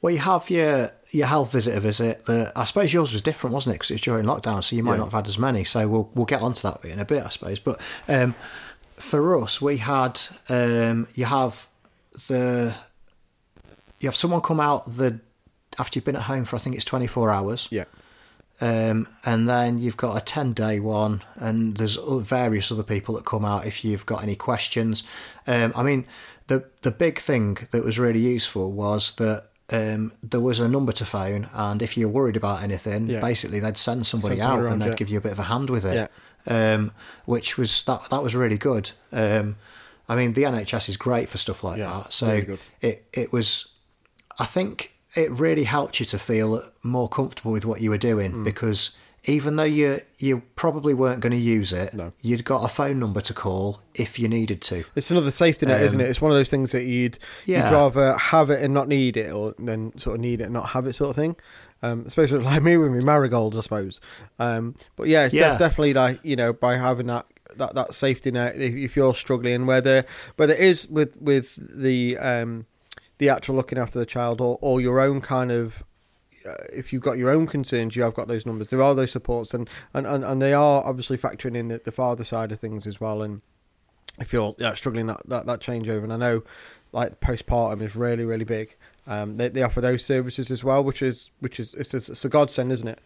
Well, you have your your health visitor visit. The I suppose yours was different, wasn't it? Because it was during lockdown, so you might Yeah. not have had as many. So we'll we'll get onto that in a bit, I suppose. But um, for us, we had um, you have the you have someone come out the after you've been at home for I think it's twenty four hours. Yeah, Um, and then you've got a 10 day one, and there's various other people that come out if you've got any questions. Um, I mean, the, the big thing that was really useful was that um, there was a number to phone, and if you're worried about anything, Yeah. basically they'd send somebody Send out around, and they'd yeah. give you a bit of a hand with it. Yeah. Um, which was that that was really good. Um, I mean, the NHS is great for stuff like Yeah, that. So really it it was I think it really helped you to feel more comfortable with what you were doing Mm. because even though you you probably weren't going to use it, No. you'd got a phone number to call if you needed to. it's another safety net, isn't it? It's one of those things that you'd Yeah. you'd rather have it and not need it, or then sort of need it and not have it, sort of thing. Um, especially like me with my marigolds, I suppose. Um, but yeah, it's de- definitely like you know by having that that, that safety net if, if you're struggling, whether whether it is with with the um, the actual looking after the child or or your own kind of uh, if you've got your own concerns, you have got those numbers. There are those supports, and and, and, and they are obviously factoring in the, the father side of things as well. And if you're yeah, struggling that, that that changeover, and I know like postpartum is really really big. Um, they they offer those services as well, which is which is it's a, it's a godsend, isn't it?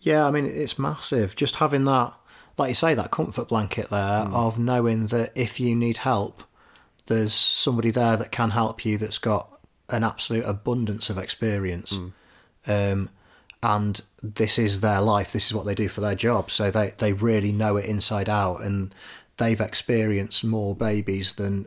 Yeah, I mean it's massive. Just having that, like you say, that comfort blanket there Hmm. of knowing that if you need help, there's somebody there that can help you that's got an absolute abundance of experience. Hmm. Um, and this is their life. This is what they do for their job. So they, they really know it inside out, and they've experienced more babies than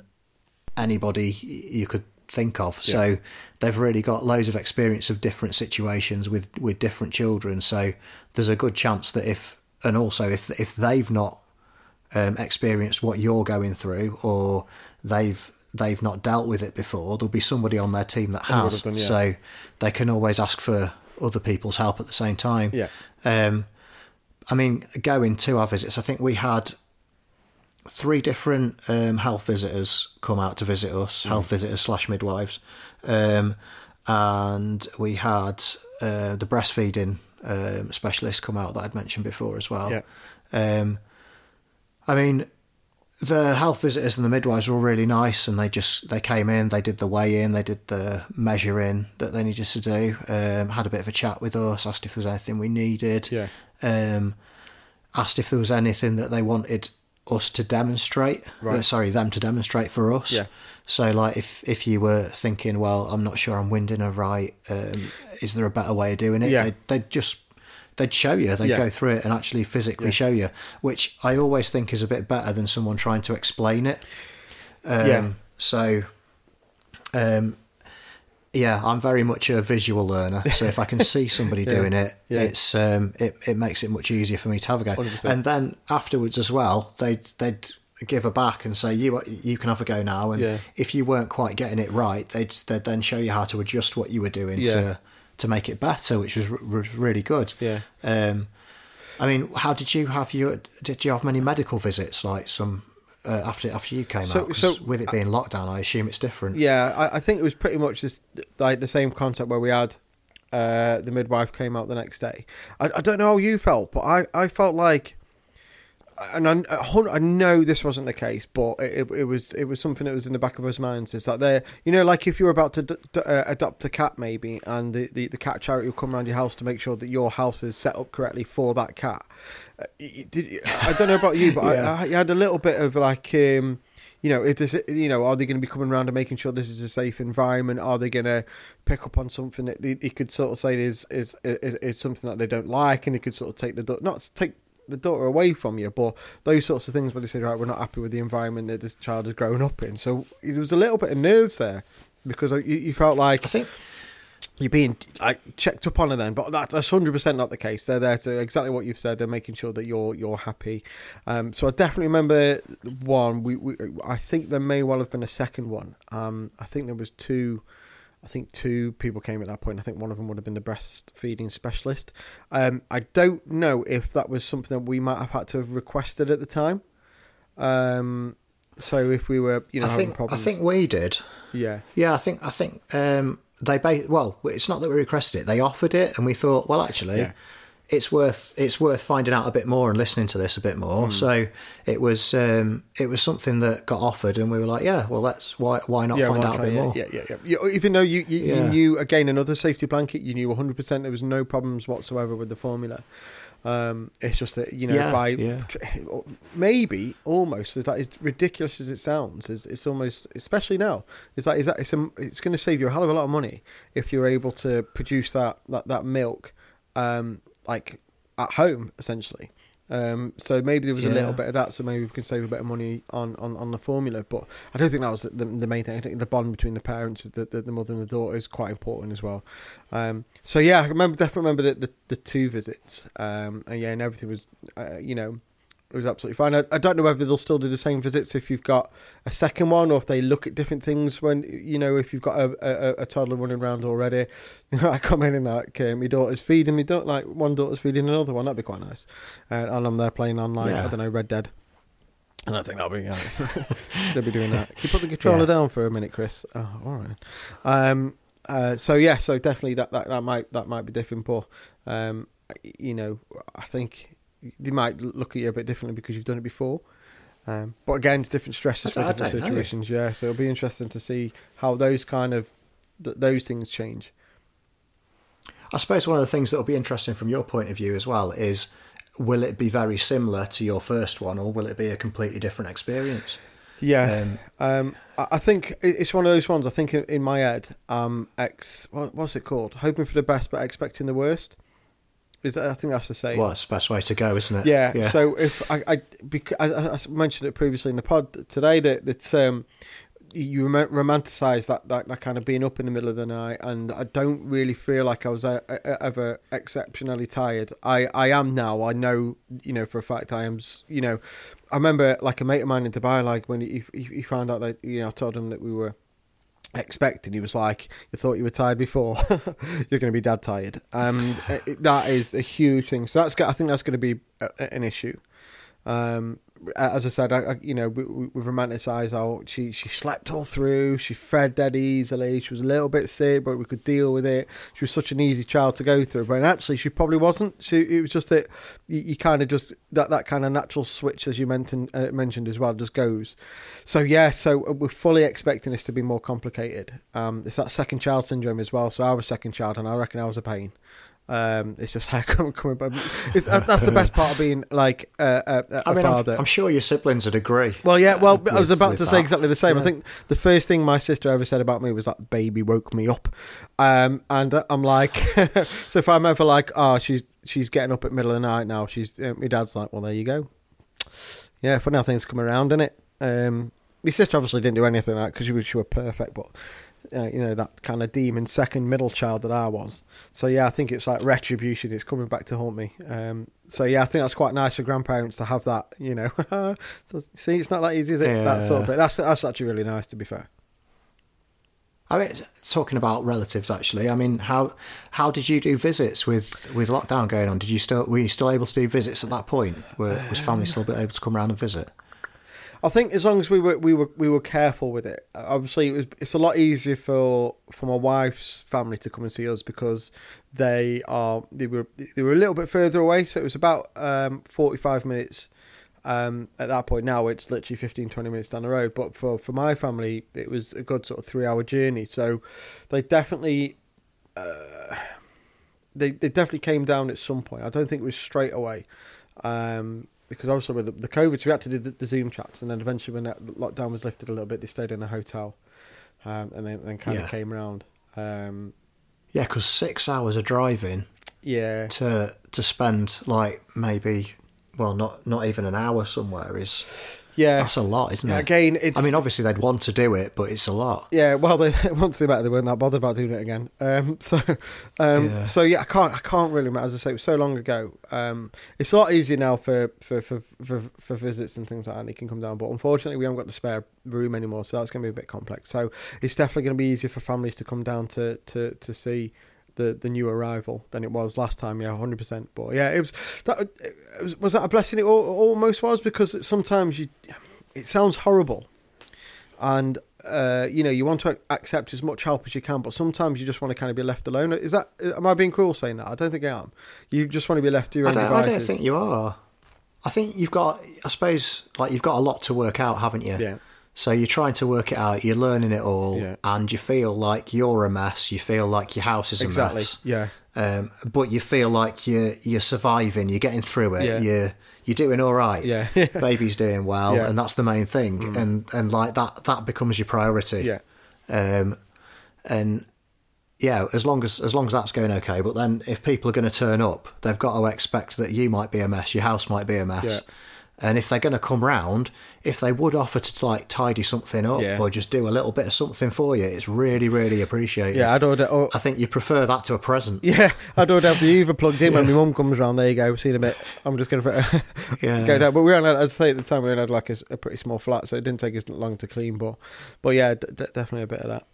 anybody you could think of. So they've really got loads of experience of different situations with with different children. So there's a good chance that if and also if if they've not um, experienced what you're going through or they've they've not dealt with it before, there'll be somebody on their team that has. done, yeah. So they can always ask for other people's help at the same time. Yeah. Um, I mean, going to our visits, I think we had three different um, health visitors come out to visit us, Mm. health visitors slash midwives, um, and we had uh, the breastfeeding um, specialist come out that I'd mentioned before as well. Yeah. Um, I mean, the health visitors and the midwives were all really nice, and they just they came in, they did the weigh in, they did the measuring that they needed to do, um, had a bit of a chat with us, asked if there was anything we needed, Yeah. um, asked if there was anything that they wanted us to demonstrate. Right. uh, sorry, them to demonstrate for us. Yeah. So, like, if if you were thinking, well, I'm not sure I'm winding her right, um, is there a better way of doing it? Yeah. They'd, they'd just they'd show you. They'd Yeah. go through it and actually physically show you, which I always think is a bit better than someone trying to explain it. Um, Yeah. So, um, yeah, I'm very much a visual learner. So if I can see somebody Yeah. doing it, Yeah. it's um, it it makes it much easier for me to have a go. 100%. And then afterwards as well, they'd they'd give her back and say you you can have a go now. And Yeah. if you weren't quite getting it right, they'd they'd then show you how to adjust what you were doing to to make it better, which was, r- really good. Yeah. Um, I mean, how did you have your? Did you have many medical visits? Like some, uh, after after you came So- out? so- with it being lockdown, I assume it's different. Yeah, I, I think it was pretty much just like the same concept where we had uh, the midwife came out the next day. I, I don't know how you felt, but I, I felt like, and I, I know this wasn't the case, but it, it, it was it was something that was in the back of us minds. Is that there, you know, like if you're about to d- d- uh, adopt a cat, maybe, and the, the, the cat charity will come around your house to make sure that your house is set up correctly for that cat. Did, I don't know about you, but Yeah. I, I had a little bit of like. Um, you know, if this, you know, are they going to be coming around and making sure this is a safe environment? Are they going to pick up on something that he could sort of say is is, is is something that they don't like, and he could sort of take the daughter, not take the daughter away from you, but those sorts of things where they say, right, we're not happy with the environment that this child has grown up in. So there was a little bit of nerves there because you, you felt like I think you're being like checked up on it then, but that, that's hundred percent not the case. They're there to exactly what you've said. They're making sure that you're you're happy. Um, so I definitely remember one. We, we I think there may well have been a second one. Um, I think there was two. I think two people came at that point. I think one of them would have been the breastfeeding specialist. Um, I don't know if that was something that we might have had to have requested at the time. Um, so if we were, you know, I having think I think we did. yeah, Yeah, I think I think um, they ba- well, it's not that we requested it; they offered it, and we thought, well, actually, Yeah. it's worth it's worth finding out a bit more and listening to this a bit more. So it was um, it was something that got offered, and we were like, yeah, well, let's why why not find why out a bit yeah, more? Yeah, yeah, yeah. Even though you, you, Yeah. you knew again another safety blanket, you knew 100 percent there was no problems whatsoever with the formula. Um, it's just that you know Yeah, by yeah. maybe almost that is ridiculous as it sounds. Is it's almost especially now is that is that it's a, it's going to save you a hell of a lot of money if you're able to produce that that that milk um, like at home essentially. Um, so maybe there was a little bit of that, so maybe we can save a bit of money on, on, on the formula. But I don't think that was the, the main thing. I think the bond between the parents, the, the, the mother and the daughter, is quite important as well. Um, so yeah, I remember definitely remember the, the, the two visits, um, and yeah, and everything was, uh, you know, it was absolutely fine. I, I don't know whether they'll still do the same visits if you've got a second one, or if they look at different things when you know if you've got a, a, a toddler running around already. You know, I come in and like uh, my daughter's feeding me, don't like one daughter's feeding another one. That'd be quite nice. Uh, and I'm there playing on like Yeah. I don't know Red Dead. And I think that'll be yeah. they'll be doing that. Can you put the controller Yeah. down for a minute, Chris? Oh, all right. Um. Uh. So yeah. So definitely that that, that might that might be different, but um. You know, I think they might look at you a bit differently because you've done it before. Um, but again, it's different stresses for different don't know. situations. Yeah, so it'll be interesting to see how those kind of th- those things change. I suppose one of the things that will be interesting from your point of view as well is will it be very similar to your first one or will it be a completely different experience? Yeah, Um, um, I I think it's one of those ones. I think in, in my head, um, ex, what, what's it called? Hoping for the best but expecting the worst. Is that, I think that's the same. well, it's the best way to go, isn't it? Yeah, So if I, I, because I, I mentioned it previously in the pod today that that um, you romanticize that, that that kind of being up in the middle of the night, and I don't really feel like I was ever exceptionally tired. I, I am now. I know, you know, for a fact I am. You know, I remember like a mate of mine in Dubai, like when he he, he found out that you know I told him that we were expecting. He was like, "You thought you were tired before. You're going to be dad tired." Um, that is a huge thing. So that's I think that's going to be a- an issue. Um, as I said, I, I, you know, we, we- we've romanticised how she she slept all through. She fed dead easily. She was a little bit sick, but we could deal with it. She was such an easy child to go through. But actually, she probably wasn't. She it was just that you, you kind of just that that kind of natural switch, as you mentioned uh, mentioned as well, just goes. So yeah, so we're fully expecting this to be more complicated. Um, it's that second child syndrome as well. So I was second child, and I reckon I was a pain. Um, it's just how coming, coming back. It's, that- that's the best part of being like uh, a, a, I mean, I'm. I'm sure your siblings would agree. Well, yeah. Well, I was about with to say exactly the same. I think the first thing my sister ever said about me was that baby woke me up, um, and I'm like, so if I'm ever like, oh, she's she's getting up at middle of the night now. She's uh, my dad's like, well, there you go. Yeah, funny how things come around, innit? Um, my sister obviously didn't do anything like because she was she was perfect, but. Uh, you know that kind of demon second middle child that I was. So yeah, I think it's like retribution. It's coming back to haunt me. Um, so yeah, I think that's quite nice for grandparents to have that. You know, so, see, it's not that easy, is it? That sort of Yeah. bit. That's that's actually really nice. To be fair. I mean, talking about relatives, actually. I mean, how how did you do visits with, with lockdown going on? Did you still were you still able to do visits at that point? Were, was family still able to come around and visit? I think as long as we were we were we were careful with it. Obviously, it was it's a lot easier for for my wife's family to come and see us because they are they were they were a little bit further away. So it was about um, forty five minutes. Um, at that point now it's literally 15 20 minutes down the road but for for my family it was a good sort of three hour journey so they definitely uh, they they definitely came down at some point i don't think it was straight away um, because obviously with the, the COVID, so we had to do the, the, Zoom chats, and then eventually when that lockdown was lifted a little bit, they stayed in a hotel, um, and then, then kind yeah. of came around. Um, yeah, because six hours of driving. Yeah. To to spend like maybe, well, not not even an hour somewhere is yeah, that's a lot, isn't it? Again, it's. I mean, obviously they'd want to do it, but it's a lot. Yeah, well, they once they met, they weren't that bothered about doing it again. Um, so, um, yeah. so yeah, I can't, I can't really. As I say, it was so long ago. Um, it's a lot easier now for for, for for for visits and things like that. They can come down, but unfortunately, we haven't got the spare room anymore, so that's going to be a bit complex. So, it's definitely going to be easier for families to come down to to to see the the new arrival than it was last time. Yeah, hundred percent. But yeah, it was that it was, was that a blessing. It almost was because sometimes you, it sounds horrible, and uh, you know you want to accept as much help as you can, but sometimes you just want to kind of be left alone. Is that am I being cruel saying that? I don't think I am. You just want to be left to your own I devices. I don't think you are. I think you've got. I suppose like you've got a lot to work out, haven't you? Yeah. So you're trying to work it out, you're learning it all, yeah. and you feel like you're a mess. You feel like your house is a exactly. mess. Yeah. Um, but you feel like you're you're surviving. You're getting through it. Yeah. You're you're doing all right. Yeah. Baby's doing well, yeah. and that's the main thing. Mm. And and like that that becomes your priority. Yeah. Um, and yeah, as long as as long as that's going okay. But then if people are going to turn up, they've got to expect that you might be a mess, your house might be a mess. And if they're going to come round, if they would offer to like tidy something up yeah. or just do a little bit of something for you, it's really, really appreciated. Yeah, I'd order. Oh, I think you prefer that to a present. Yeah, I'd order have the Hoover plugged in yeah. when my mum comes round. There you go. See in a bit. I'm just going to yeah. go down. But we only, as I say at the time, we only had like a, a, pretty small flat, so it didn't take us long to clean. But, but yeah, d- definitely a bit of that.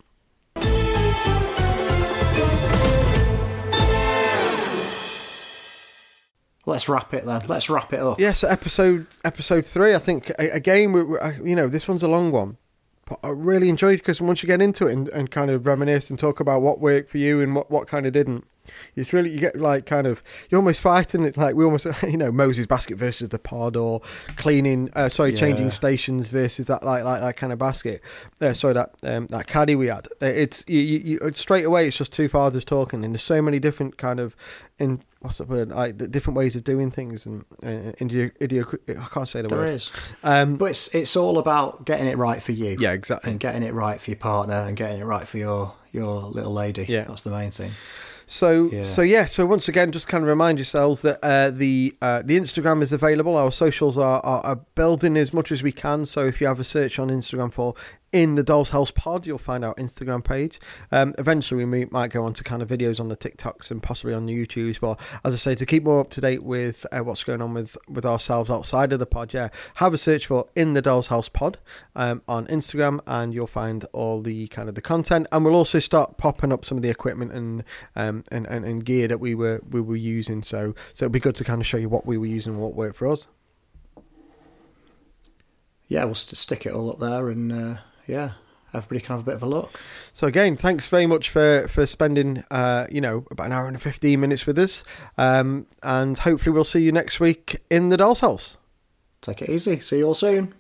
Let's wrap it then. Let's wrap it up. Yeah, so episode episode three. I think again, we, you know, this one's a long one, but I really enjoyed because once you get into it and, and kind of reminisce and talk about what worked for you and what what kind of didn't, it's really you get like kind of you're almost fighting it like we almost you know Moses basket versus the pod or cleaning uh, sorry yeah. changing stations versus that like like that kind of basket. Uh, sorry that um, that caddy we had. Uh, it's you, you, you, straight away it's just two fathers talking and there's so many different kind of in what's the word like the different ways of doing things and uh, idio, idio, I can't say the there word. There is, um, but it's it's all about getting it right for you. Yeah, exactly, and getting it right for your partner and getting it right for your your little lady. Yeah, that's the main thing. So yeah. so yeah. So once again, just kind of remind yourselves that uh, the uh, the Instagram is available. Our socials are, are, are building as much as we can. So if you have a search on Instagram for in the Doll's House Pod, you'll find our Instagram page. Um, eventually, we might go on to kind of videos on the TikToks and possibly on the YouTubes. But as I say, to keep more up to date with uh, what's going on with, with ourselves outside of the pod, yeah, have a search for In the Doll's House Pod um, on Instagram, and you'll find all the kind of the content. And we'll also start popping up some of the equipment and um, and, and, and gear that we were we were using. So so it'll be good to kind of show you what we were using and what worked for us. Yeah, we'll stick it all up there and. Uh yeah, everybody can have a bit of a look. So again, thanks very much for for spending uh, you know about an hour and fifteen minutes with us, um, and hopefully we'll see you next week in the Doll's House. Take it easy. See you all soon.